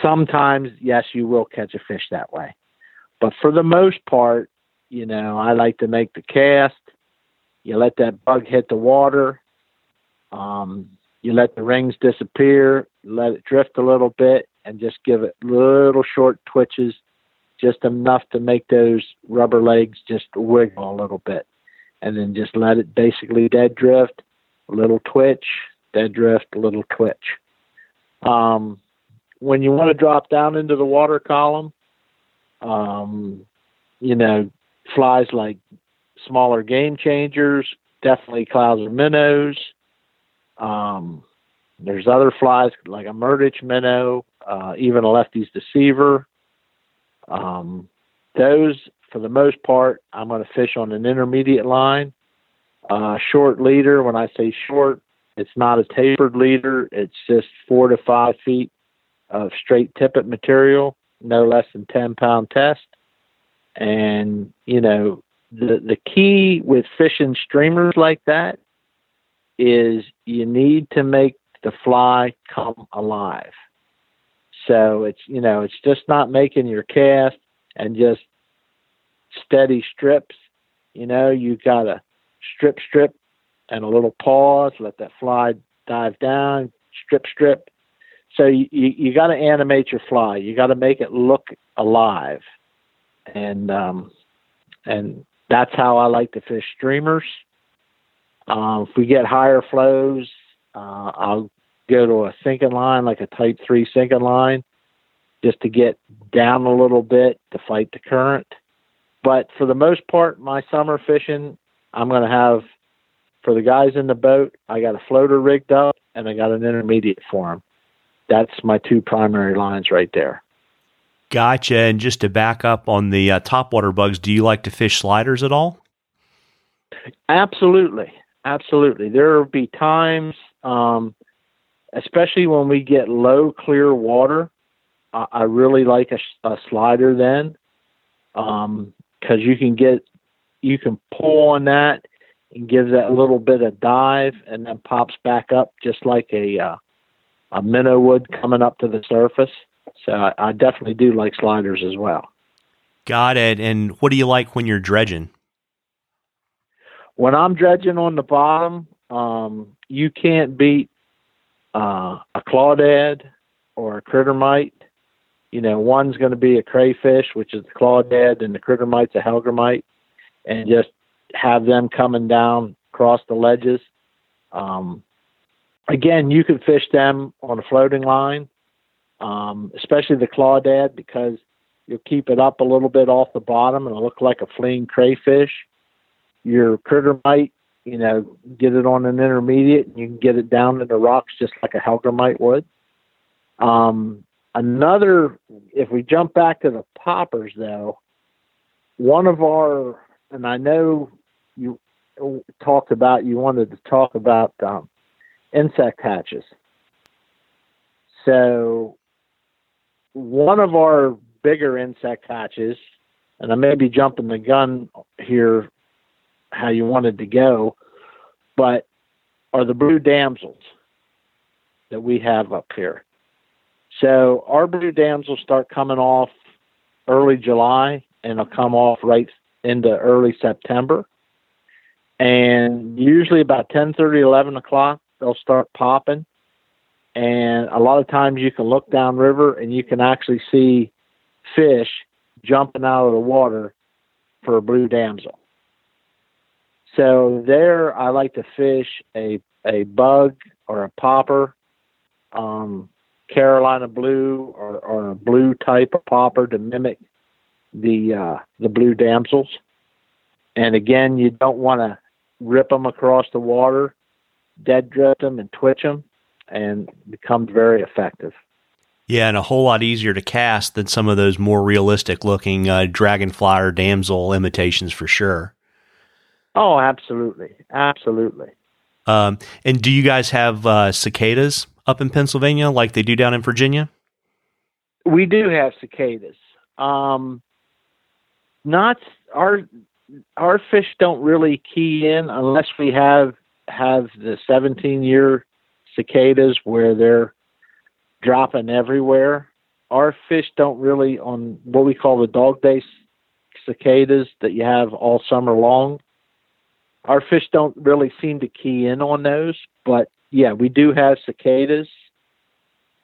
sometimes, yes, you will catch a fish that way. But for the most part, you know, I like to make the cast. You let that bug hit the water. Um, you let the rings disappear, let it drift a little bit, and just give it little short twitches, just enough to make those rubber legs just wiggle a little bit. and then just let it basically dead drift, a little twitch, dead drift, a little twitch. Um, when you want to drop down into the water column, um, you know, flies like smaller game changers, definitely clouds clouser minnows. Um, there's other flies like a Murdich minnow, uh, even a Lefty's deceiver. Um, those, for the most part, I'm going to fish on an intermediate line. Uh, short leader, when I say short, it's not a tapered leader. It's just four to five feet of straight tippet material, no less than 10 pound test. And, you know, the, the key with fishing streamers like that is you need to make the fly come alive. So it's, you know, it's just not making your cast and just steady strips. You know, you got to strip, strip, and a little pause, let that fly dive down, strip, strip. So you, you, you got to animate your fly. You got to make it look alive. And, um, and that's how I like to fish streamers. Um, if we get higher flows, uh, I'll go to a sinking line, like a type three sinking line, just to get down a little bit to fight the current. But for the most part, my summer fishing, I'm going to have for the guys in the boat, I got a floater rigged up and I got an intermediate for them. That's my two primary lines right there. Gotcha. And just to back up on the uh, topwater bugs, do you like to fish sliders at all? Absolutely. Absolutely. There will be times, um, especially when we get low, clear water, I, I really like a, a slider then because um, you can get, you can pull on that and gives that little bit of dive and then pops back up just like a, uh, a minnow would coming up to the surface. So I, I definitely do like sliders as well. Got it. And what do you like when you're dredging? When I'm dredging on the bottom, um, you can't beat uh, a Clawdad or a crittermite. You know, one's going to be a crayfish, which is the Clawdad, and the crittermite's a hellgrammite, and just have them coming down across the ledges. Um, again, you can fish them on a floating line um, especially the Clawdad because you'll keep it up a little bit off the bottom and it'll look like a fleeing crayfish. Your crittermite, you know, get it on an intermediate and you can get it down in the rocks just like a hellgrammite would. Um, another, if we jump back to the poppers though, one of our, and I know you talked about, you wanted to talk about um, insect hatches. So one of our bigger insect hatches, and I may be jumping the gun here how you wanted to go, but are the blue damsels that we have up here. So our blue damsels start coming off early July and they'll come off right into early September. And usually about 10 30, 11 o'clock, they'll start popping and a lot of times you can look downriver and you can actually see fish jumping out of the water for a blue damsel. So there, I like to fish a a bug or a popper, um, Carolina blue or, or a blue type of popper to mimic the uh, the blue damsels. And again, you don't want to rip them across the water, dead drift them, and twitch them and becomes very effective. Yeah, and a whole lot easier to cast than some of those more realistic looking uh, dragonfly or damsel imitations for sure. Oh, absolutely. Absolutely. Um, and do you guys have uh, cicadas up in Pennsylvania like they do down in Virginia? We do have cicadas. Um, not our our fish don't really key in unless we have have the 17 year cicadas where they're dropping everywhere. Our fish don't really on what we call the dog day cicadas that you have all summer long. Our fish don't really seem to key in on those, but yeah, we do have cicadas.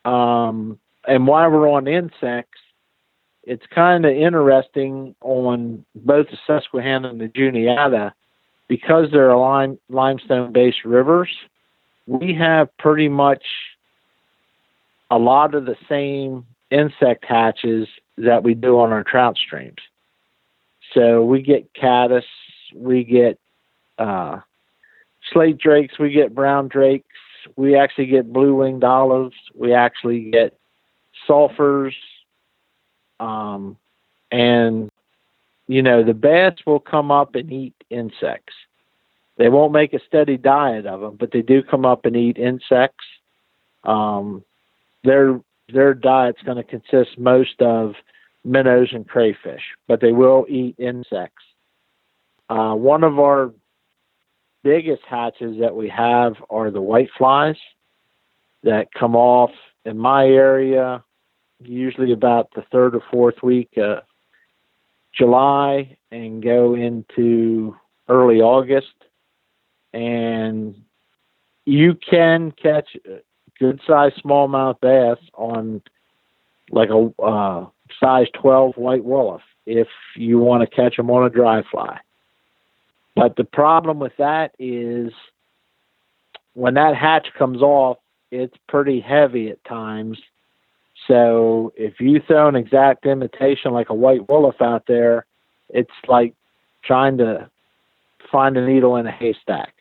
Um, and while we're on insects, it's kind of interesting on both the Susquehanna and the Juniata. because they're lime, limestone based rivers, we have pretty much a lot of the same insect hatches that we do on our trout streams. So we get caddis, we get uh, slate drakes, we get brown drakes, we actually get blue winged olives, we actually get sulfurs, um, and you know the bass will come up and eat insects. They won't make a steady diet of them, but they do come up and eat insects. Um, their their diet's going to consist most of minnows and crayfish, but they will eat insects. Uh, one of our biggest hatches that we have are the white flies that come off in my area usually about the third or fourth week of July and go into early August. And you can catch good sized smallmouth bass on like a uh, size 12 white walleye if you want to catch them on a dry fly. But the problem with that is when that hatch comes off, it's pretty heavy at times. So if you throw an exact imitation like a white walleye out there, it's like trying to find a needle in a haystack.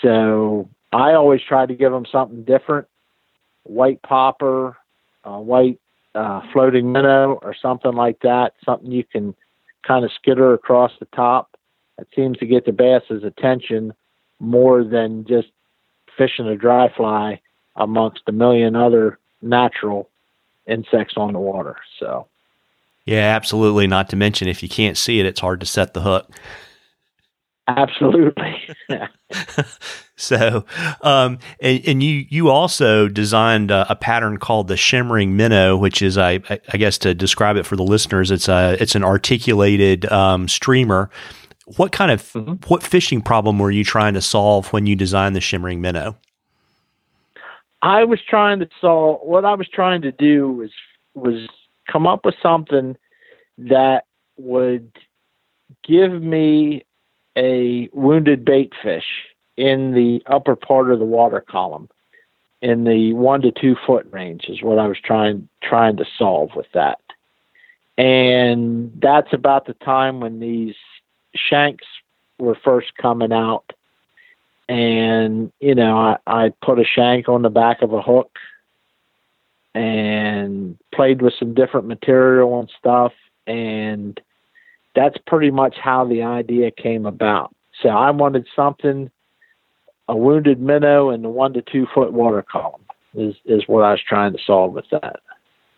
So I always try to give them something different white popper, uh, white uh, floating minnow, or something like that, something you can kind of skitter across the top. It seems to get the bass's attention more than just fishing a dry fly amongst a million other natural insects on the water. So, yeah, absolutely. Not to mention, if you can't see it, it's hard to set the hook. Absolutely. so, um, and, and, you you also designed a, a, pattern called the shimmering minnow, which is I I guess to describe it for the listeners, it's a it's an articulated um, streamer. What kind of mm-hmm. what fishing problem were you trying to solve when you designed the shimmering minnow? I was trying to solve what I was trying to do was was come up with something that would give me a wounded bait fish in the upper part of the water column in the one to two foot range is what I was trying trying to solve with that. And that's about the time when these shanks were first coming out. And, you know, I, I put a shank on the back of a hook and played with some different material and stuff. And that's pretty much how the idea came about. So I wanted something, a wounded minnow in the one to two foot water column is, is what I was trying to solve with that.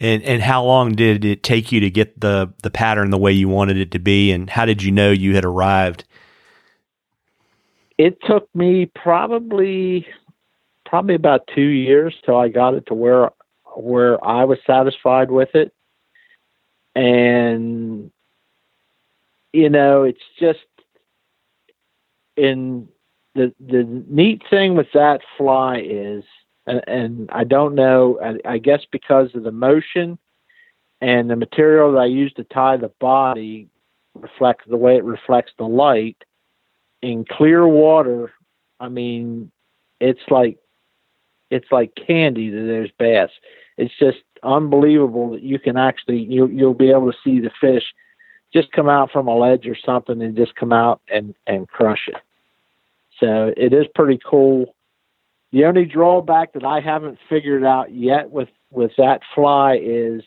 And and how long did it take you to get the the pattern the way you wanted it to be? And how did you know you had arrived? It took me probably probably about two years till I got it to where where I was satisfied with it. And you know, it's just in the the neat thing with that fly is, and, and I don't know, I, I guess because of the motion and the material that I use to tie the body reflects the way it reflects the light in clear water. I mean, it's like it's like candy that there's bass. It's just unbelievable that you can actually you you'll be able to see the fish just come out from a ledge or something and just come out and and crush it. So it is pretty cool. The only drawback that I haven't figured out yet with with that fly is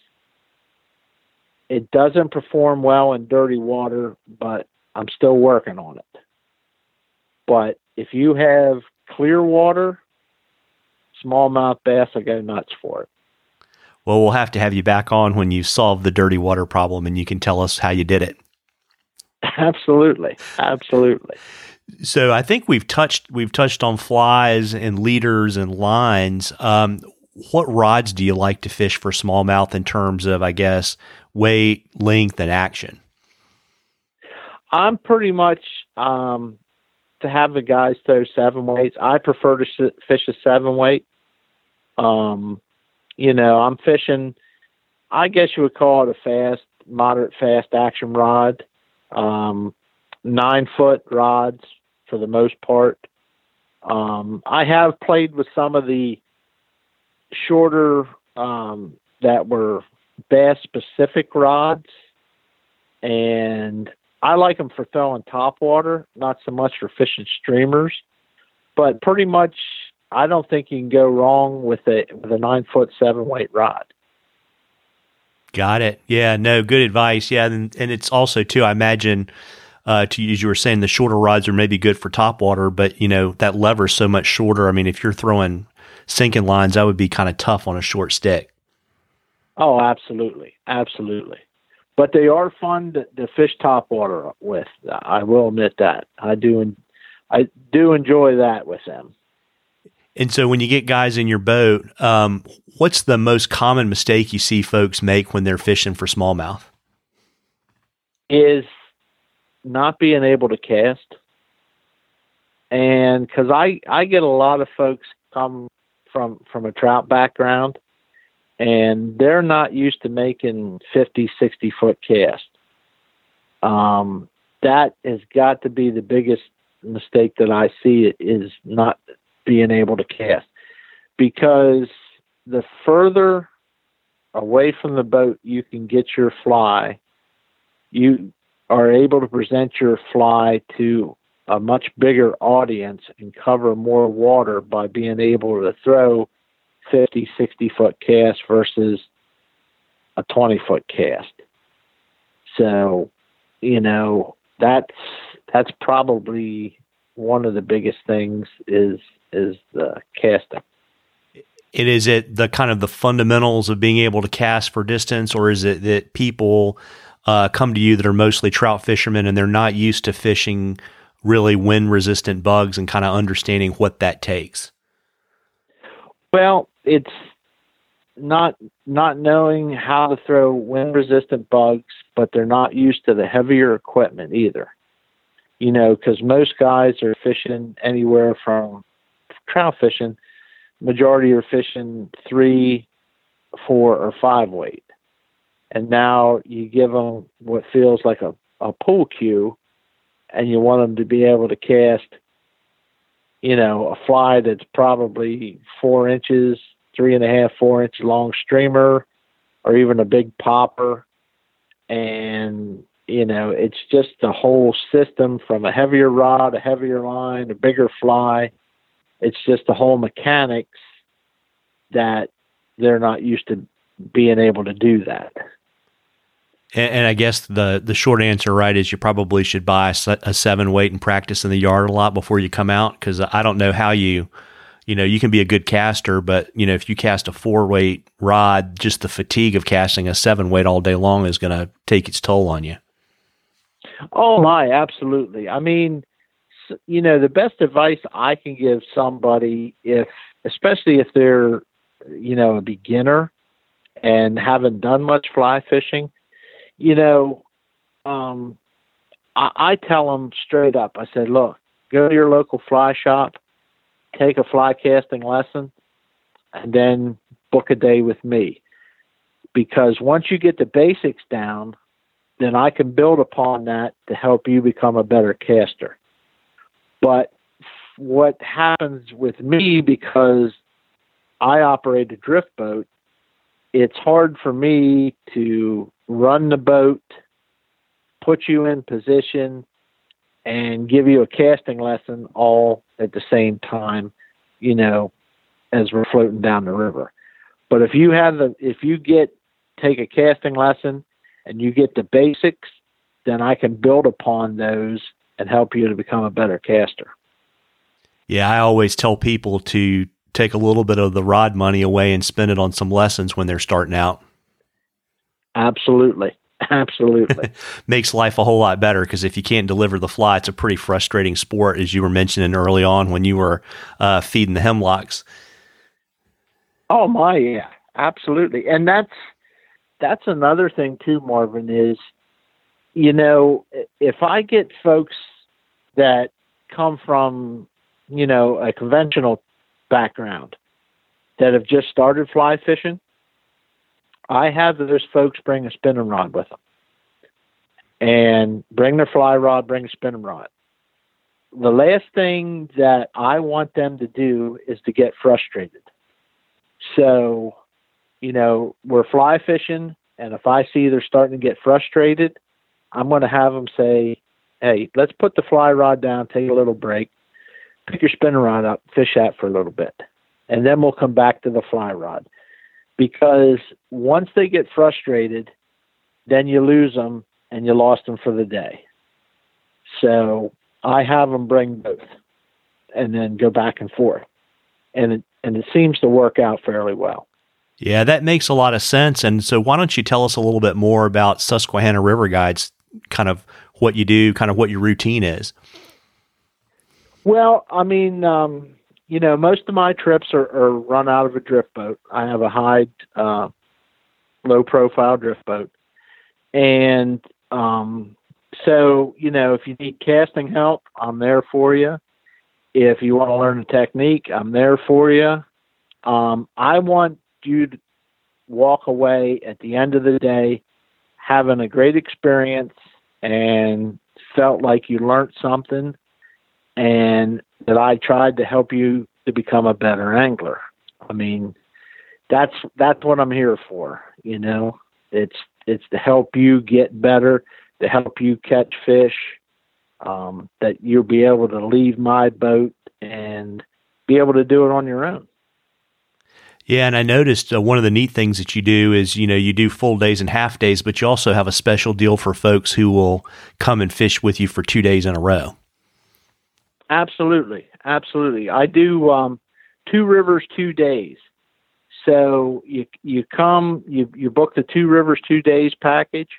it doesn't perform well in dirty water, but I'm still working on it. But if you have clear water, smallmouth bass will go nuts for it. Well, we'll have to have you back on when you solve the dirty water problem and you can tell us how you did it. Absolutely. Absolutely. So I think we've touched we've touched on flies and leaders and lines. Um, what rods do you like to fish for smallmouth in terms of, I guess, weight, length, and action? I'm pretty much um, to have the guys throw seven weights. I prefer to fish a seven weight. Um, you know, I'm fishing. I guess you would call it a fast, moderate fast action rod. Um, nine foot rods for the most part. Um, I have played with some of the shorter um, that were bass specific rods, and I like them for throwing top water, not so much for fishing streamers. But pretty much, I don't think you can go wrong with a with a nine foot seven weight rod. Got it. Yeah. No. Good advice. Yeah, and and it's also too. I imagine. Uh, to as you were saying, the shorter rods are maybe good for top water, but you know that lever's so much shorter. I mean, if you're throwing sinking lines, that would be kind of tough on a short stick. Oh, absolutely, absolutely. But they are fun to, to fish top water with. I will admit that. I do. I do enjoy that with them. And so, when you get guys in your boat, um, what's the most common mistake you see folks make when they're fishing for smallmouth? Is not being able to cast, and because I I get a lot of folks come from from a trout background, and they're not used to making 50, 60 foot casts. Um, that has got to be the biggest mistake that I see is not being able to cast because the further away from the boat you can get your fly, you are able to present your fly to a much bigger audience and cover more water by being able to throw 50, 60 foot cast versus a 20 foot cast. So, you know, that's that's probably one of the biggest things is is the casting. It is it the kind of the fundamentals of being able to cast for distance, or is it that people uh, come to you that are mostly trout fishermen and they're not used to fishing really wind resistant bugs and kind of understanding what that takes? Well, it's not not knowing how to throw wind resistant bugs, but they're not used to the heavier equipment either. You know, because most guys are fishing anywhere from trout fishing, majority are fishing three, four, or five weight, and now you give them what feels like a a pool cue, and you want them to be able to cast, you know, a fly that's probably four inches three and a half, four inch long streamer or even a big popper. And, you know, it's just the whole system from a heavier rod, a heavier line, a bigger fly. It's just the whole mechanics that they're not used to being able to do that. And, and I guess the the short answer, right, is you probably should buy a, a seven weight and practice in the yard a lot before you come out because I don't know how you you know, you can be a good caster, but you know, if you cast a four weight rod, just the fatigue of casting a seven weight all day long is going to take its toll on you. Oh my, absolutely. I mean, you know, the best advice I can give somebody if, especially if they're, you know, a beginner and haven't done much fly fishing, you know, um, I, I tell them straight up. I said, look, go to your local fly shop take a fly casting lesson, and then book a day with me. Because once you get the basics down, then I can build upon that to help you become a better caster. But what happens with me because I operate a drift boat, it's hard for me to run the boat, put you in position, and give you a casting lesson all at the same time, you know, as we're floating down the river. But if you have the if you get take a casting lesson and you get the basics, then I can build upon those and help you to become a better caster. Yeah, I always tell people to take a little bit of the rod money away and spend it on some lessons when they're starting out. Absolutely. Absolutely. Makes life a whole lot better because if you can't deliver the fly, it's a pretty frustrating sport, as you were mentioning early on when you were uh, feeding the hemlocks. Oh my, yeah, absolutely. And that's that's another thing too, Marvin, is you know, if I get folks that come from, you know, a conventional background that have just started fly fishing, I have those folks bring a spinning rod with them. and bring their fly rod, bring a spinning rod. The last thing that I want them to do is to get frustrated. So, you know, we're fly fishing, and if I see they're starting to get frustrated, I'm going to have them say, hey, let's put the fly rod down, take a little break, pick your spinning rod up, fish that for a little bit, and then we'll come back to the fly rod. Because once they get frustrated, then you lose them and you lost them for the day. So I have them bring both and then go back and forth. And it, and it seems to work out fairly well. Yeah, that makes a lot of sense. And so, why don't you tell us a little bit more about Susquehanna River Guides, kind of what you do, kind of what your routine is? Well, I mean, um, you know, most of my trips are, are, run out of a drift boat. I have a high, uh, low profile drift boat. And um, so, you know, if you need casting help, I'm there for you. If you want to learn a technique, I'm there for you. Um, I want you to walk away at the end of the day having a great experience and felt like you learned something and that I tried to help you to become a better angler. I mean, that's that's what I'm here for, you know. It's it's to help you get better, to help you catch fish, um, that you'll be able to leave my boat and be able to do it on your own. Yeah, and I noticed uh, one of the neat things that you do is, you know, you do full days and half days, but you also have a special deal for folks who will come and fish with you for two days in a row. Absolutely, absolutely. I do um, two rivers, two days. So you you come, you you book the two rivers, two days package,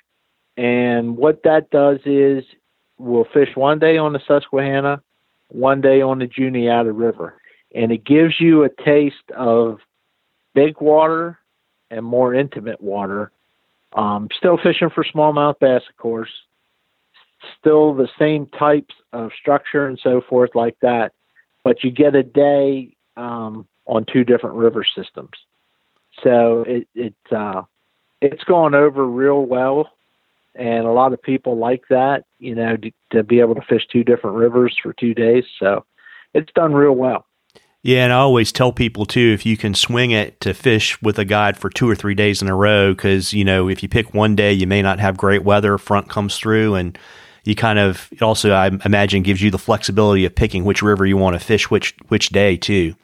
and what that does is we'll fish one day on the Susquehanna, one day on the Juniata River, and it gives you a taste of big water and more intimate water. Um, still fishing for smallmouth bass, of course. Still the same types of structure and so forth like that, but you get a day um, on two different river systems. So it it uh, it's gone over real well, and a lot of people like that. You know, to, to be able to fish two different rivers for two days. So it's done real well. Yeah, and I always tell people too if you can swing it to fish with a guide for two or three days in a row, because you know if you pick one day, you may not have great weather, front comes through, and you kind of it also I imagine gives you the flexibility of picking which river you want to fish which which day too.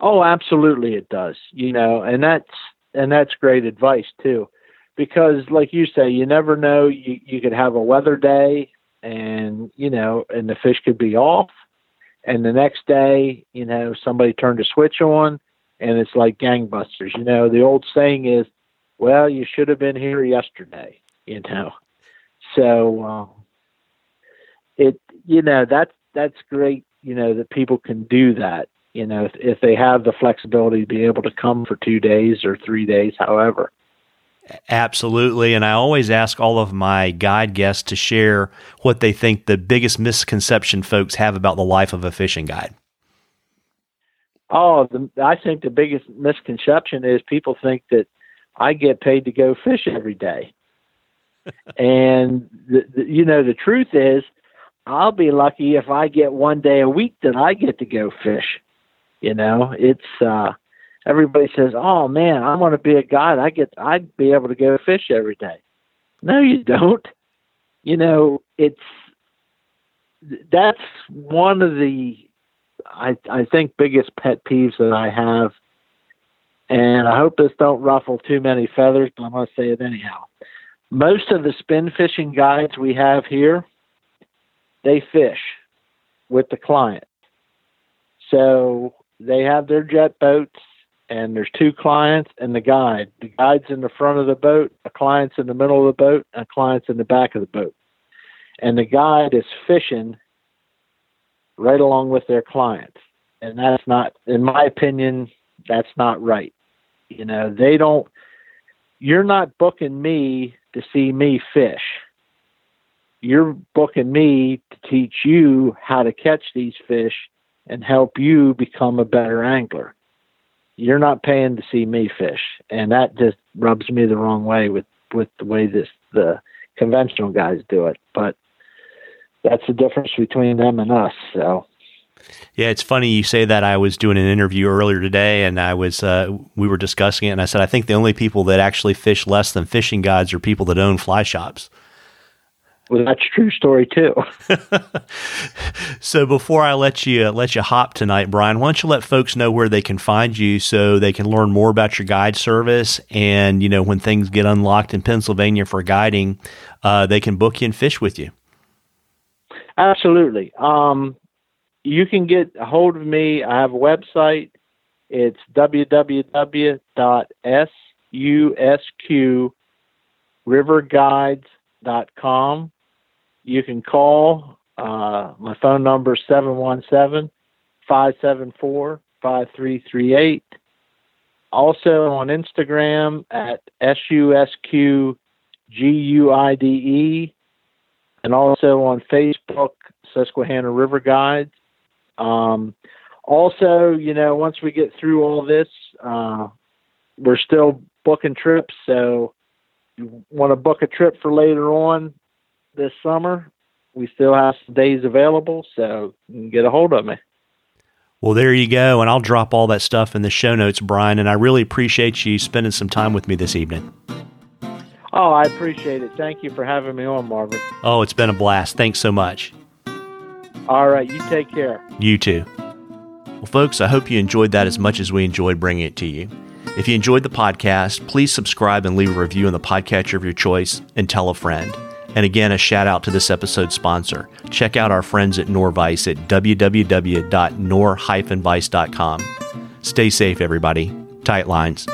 Oh, absolutely, it does. You know, and that's and that's great advice too, because like you say, you never know. You you could have a weather day, and you know, and the fish could be off and the next day, you know, somebody turned a switch on, and it's like gangbusters. You know, the old saying is, "Well, you should have been here yesterday." You know, so uh, it, you know, that's that's great. You know that people can do that. You know, if, if they have the flexibility to be able to come for two days or three days, however. Absolutely. And I always ask all of my guide guests to share what they think the biggest misconception folks have about the life of a fishing guide. Oh, the, I think the biggest misconception is people think that I get paid to go fish every day. And, the, the, you know, the truth is, I'll be lucky if I get one day a week that I get to go fish. You know, it's, uh, everybody says, "Oh man, I want to be a guide. I get, I'd be able to go fish every day." No, you don't. You know, it's that's one of the I I think biggest pet peeves that I have, and I hope this don't ruffle too many feathers, but I'm going to say it anyhow. Most of the spin fishing guides we have here, they fish with the client. So they have their jet boats and there's two clients and the guide. The guide's in the front of the boat, a client's in the middle of the boat, and a client's in the back of the boat. And the guide is fishing right along with their client. And that's not, in my opinion, that's not right. You know, they don't, you're not booking me to see me fish. You're booking me to teach you how to catch these fish and help you become a better angler you're not paying to see me fish, and that just rubs me the wrong way with with the way this the conventional guys do it. But that's the difference between them and us. So. Yeah, it's funny you say that. I was doing an interview earlier today, and I was uh, we were discussing it, and I said I think the only people that actually fish less than fishing guides are people that own fly shops. Well, that's true story too. so before I let you uh, let you hop tonight, Brian, why don't you let folks know where they can find you so they can learn more about your guide service, and you know when things get unlocked in Pennsylvania for guiding, uh, they can book you and fish with you. Absolutely. Um, you can get a hold of me. I have a website. It's www.susqriverguides.com. You can call. Uh, my phone number is 717 574 5338. Also on Instagram at SUSQGUIDE and also on Facebook, Susquehanna River Guides. Um, also, you know, once we get through all this, uh, we're still booking trips. So, you want to book a trip for later on this summer? We still have some days available, so get a hold of me. Well, there you go. And I'll drop all that stuff in the show notes, Brian. And I really appreciate you spending some time with me this evening. Oh, I appreciate it. Thank you for having me on, Marvin. Oh, it's been a blast. Thanks so much. All right. You take care. You too. Well, folks, I hope you enjoyed that as much as we enjoyed bringing it to you. If you enjoyed the podcast, please subscribe and leave a review in the podcatcher of your choice and tell a friend. And again, a shout out to this episode's sponsor. Check out our friends at Norvise at www.nor-vice.com. Stay safe, everybody. Tight lines.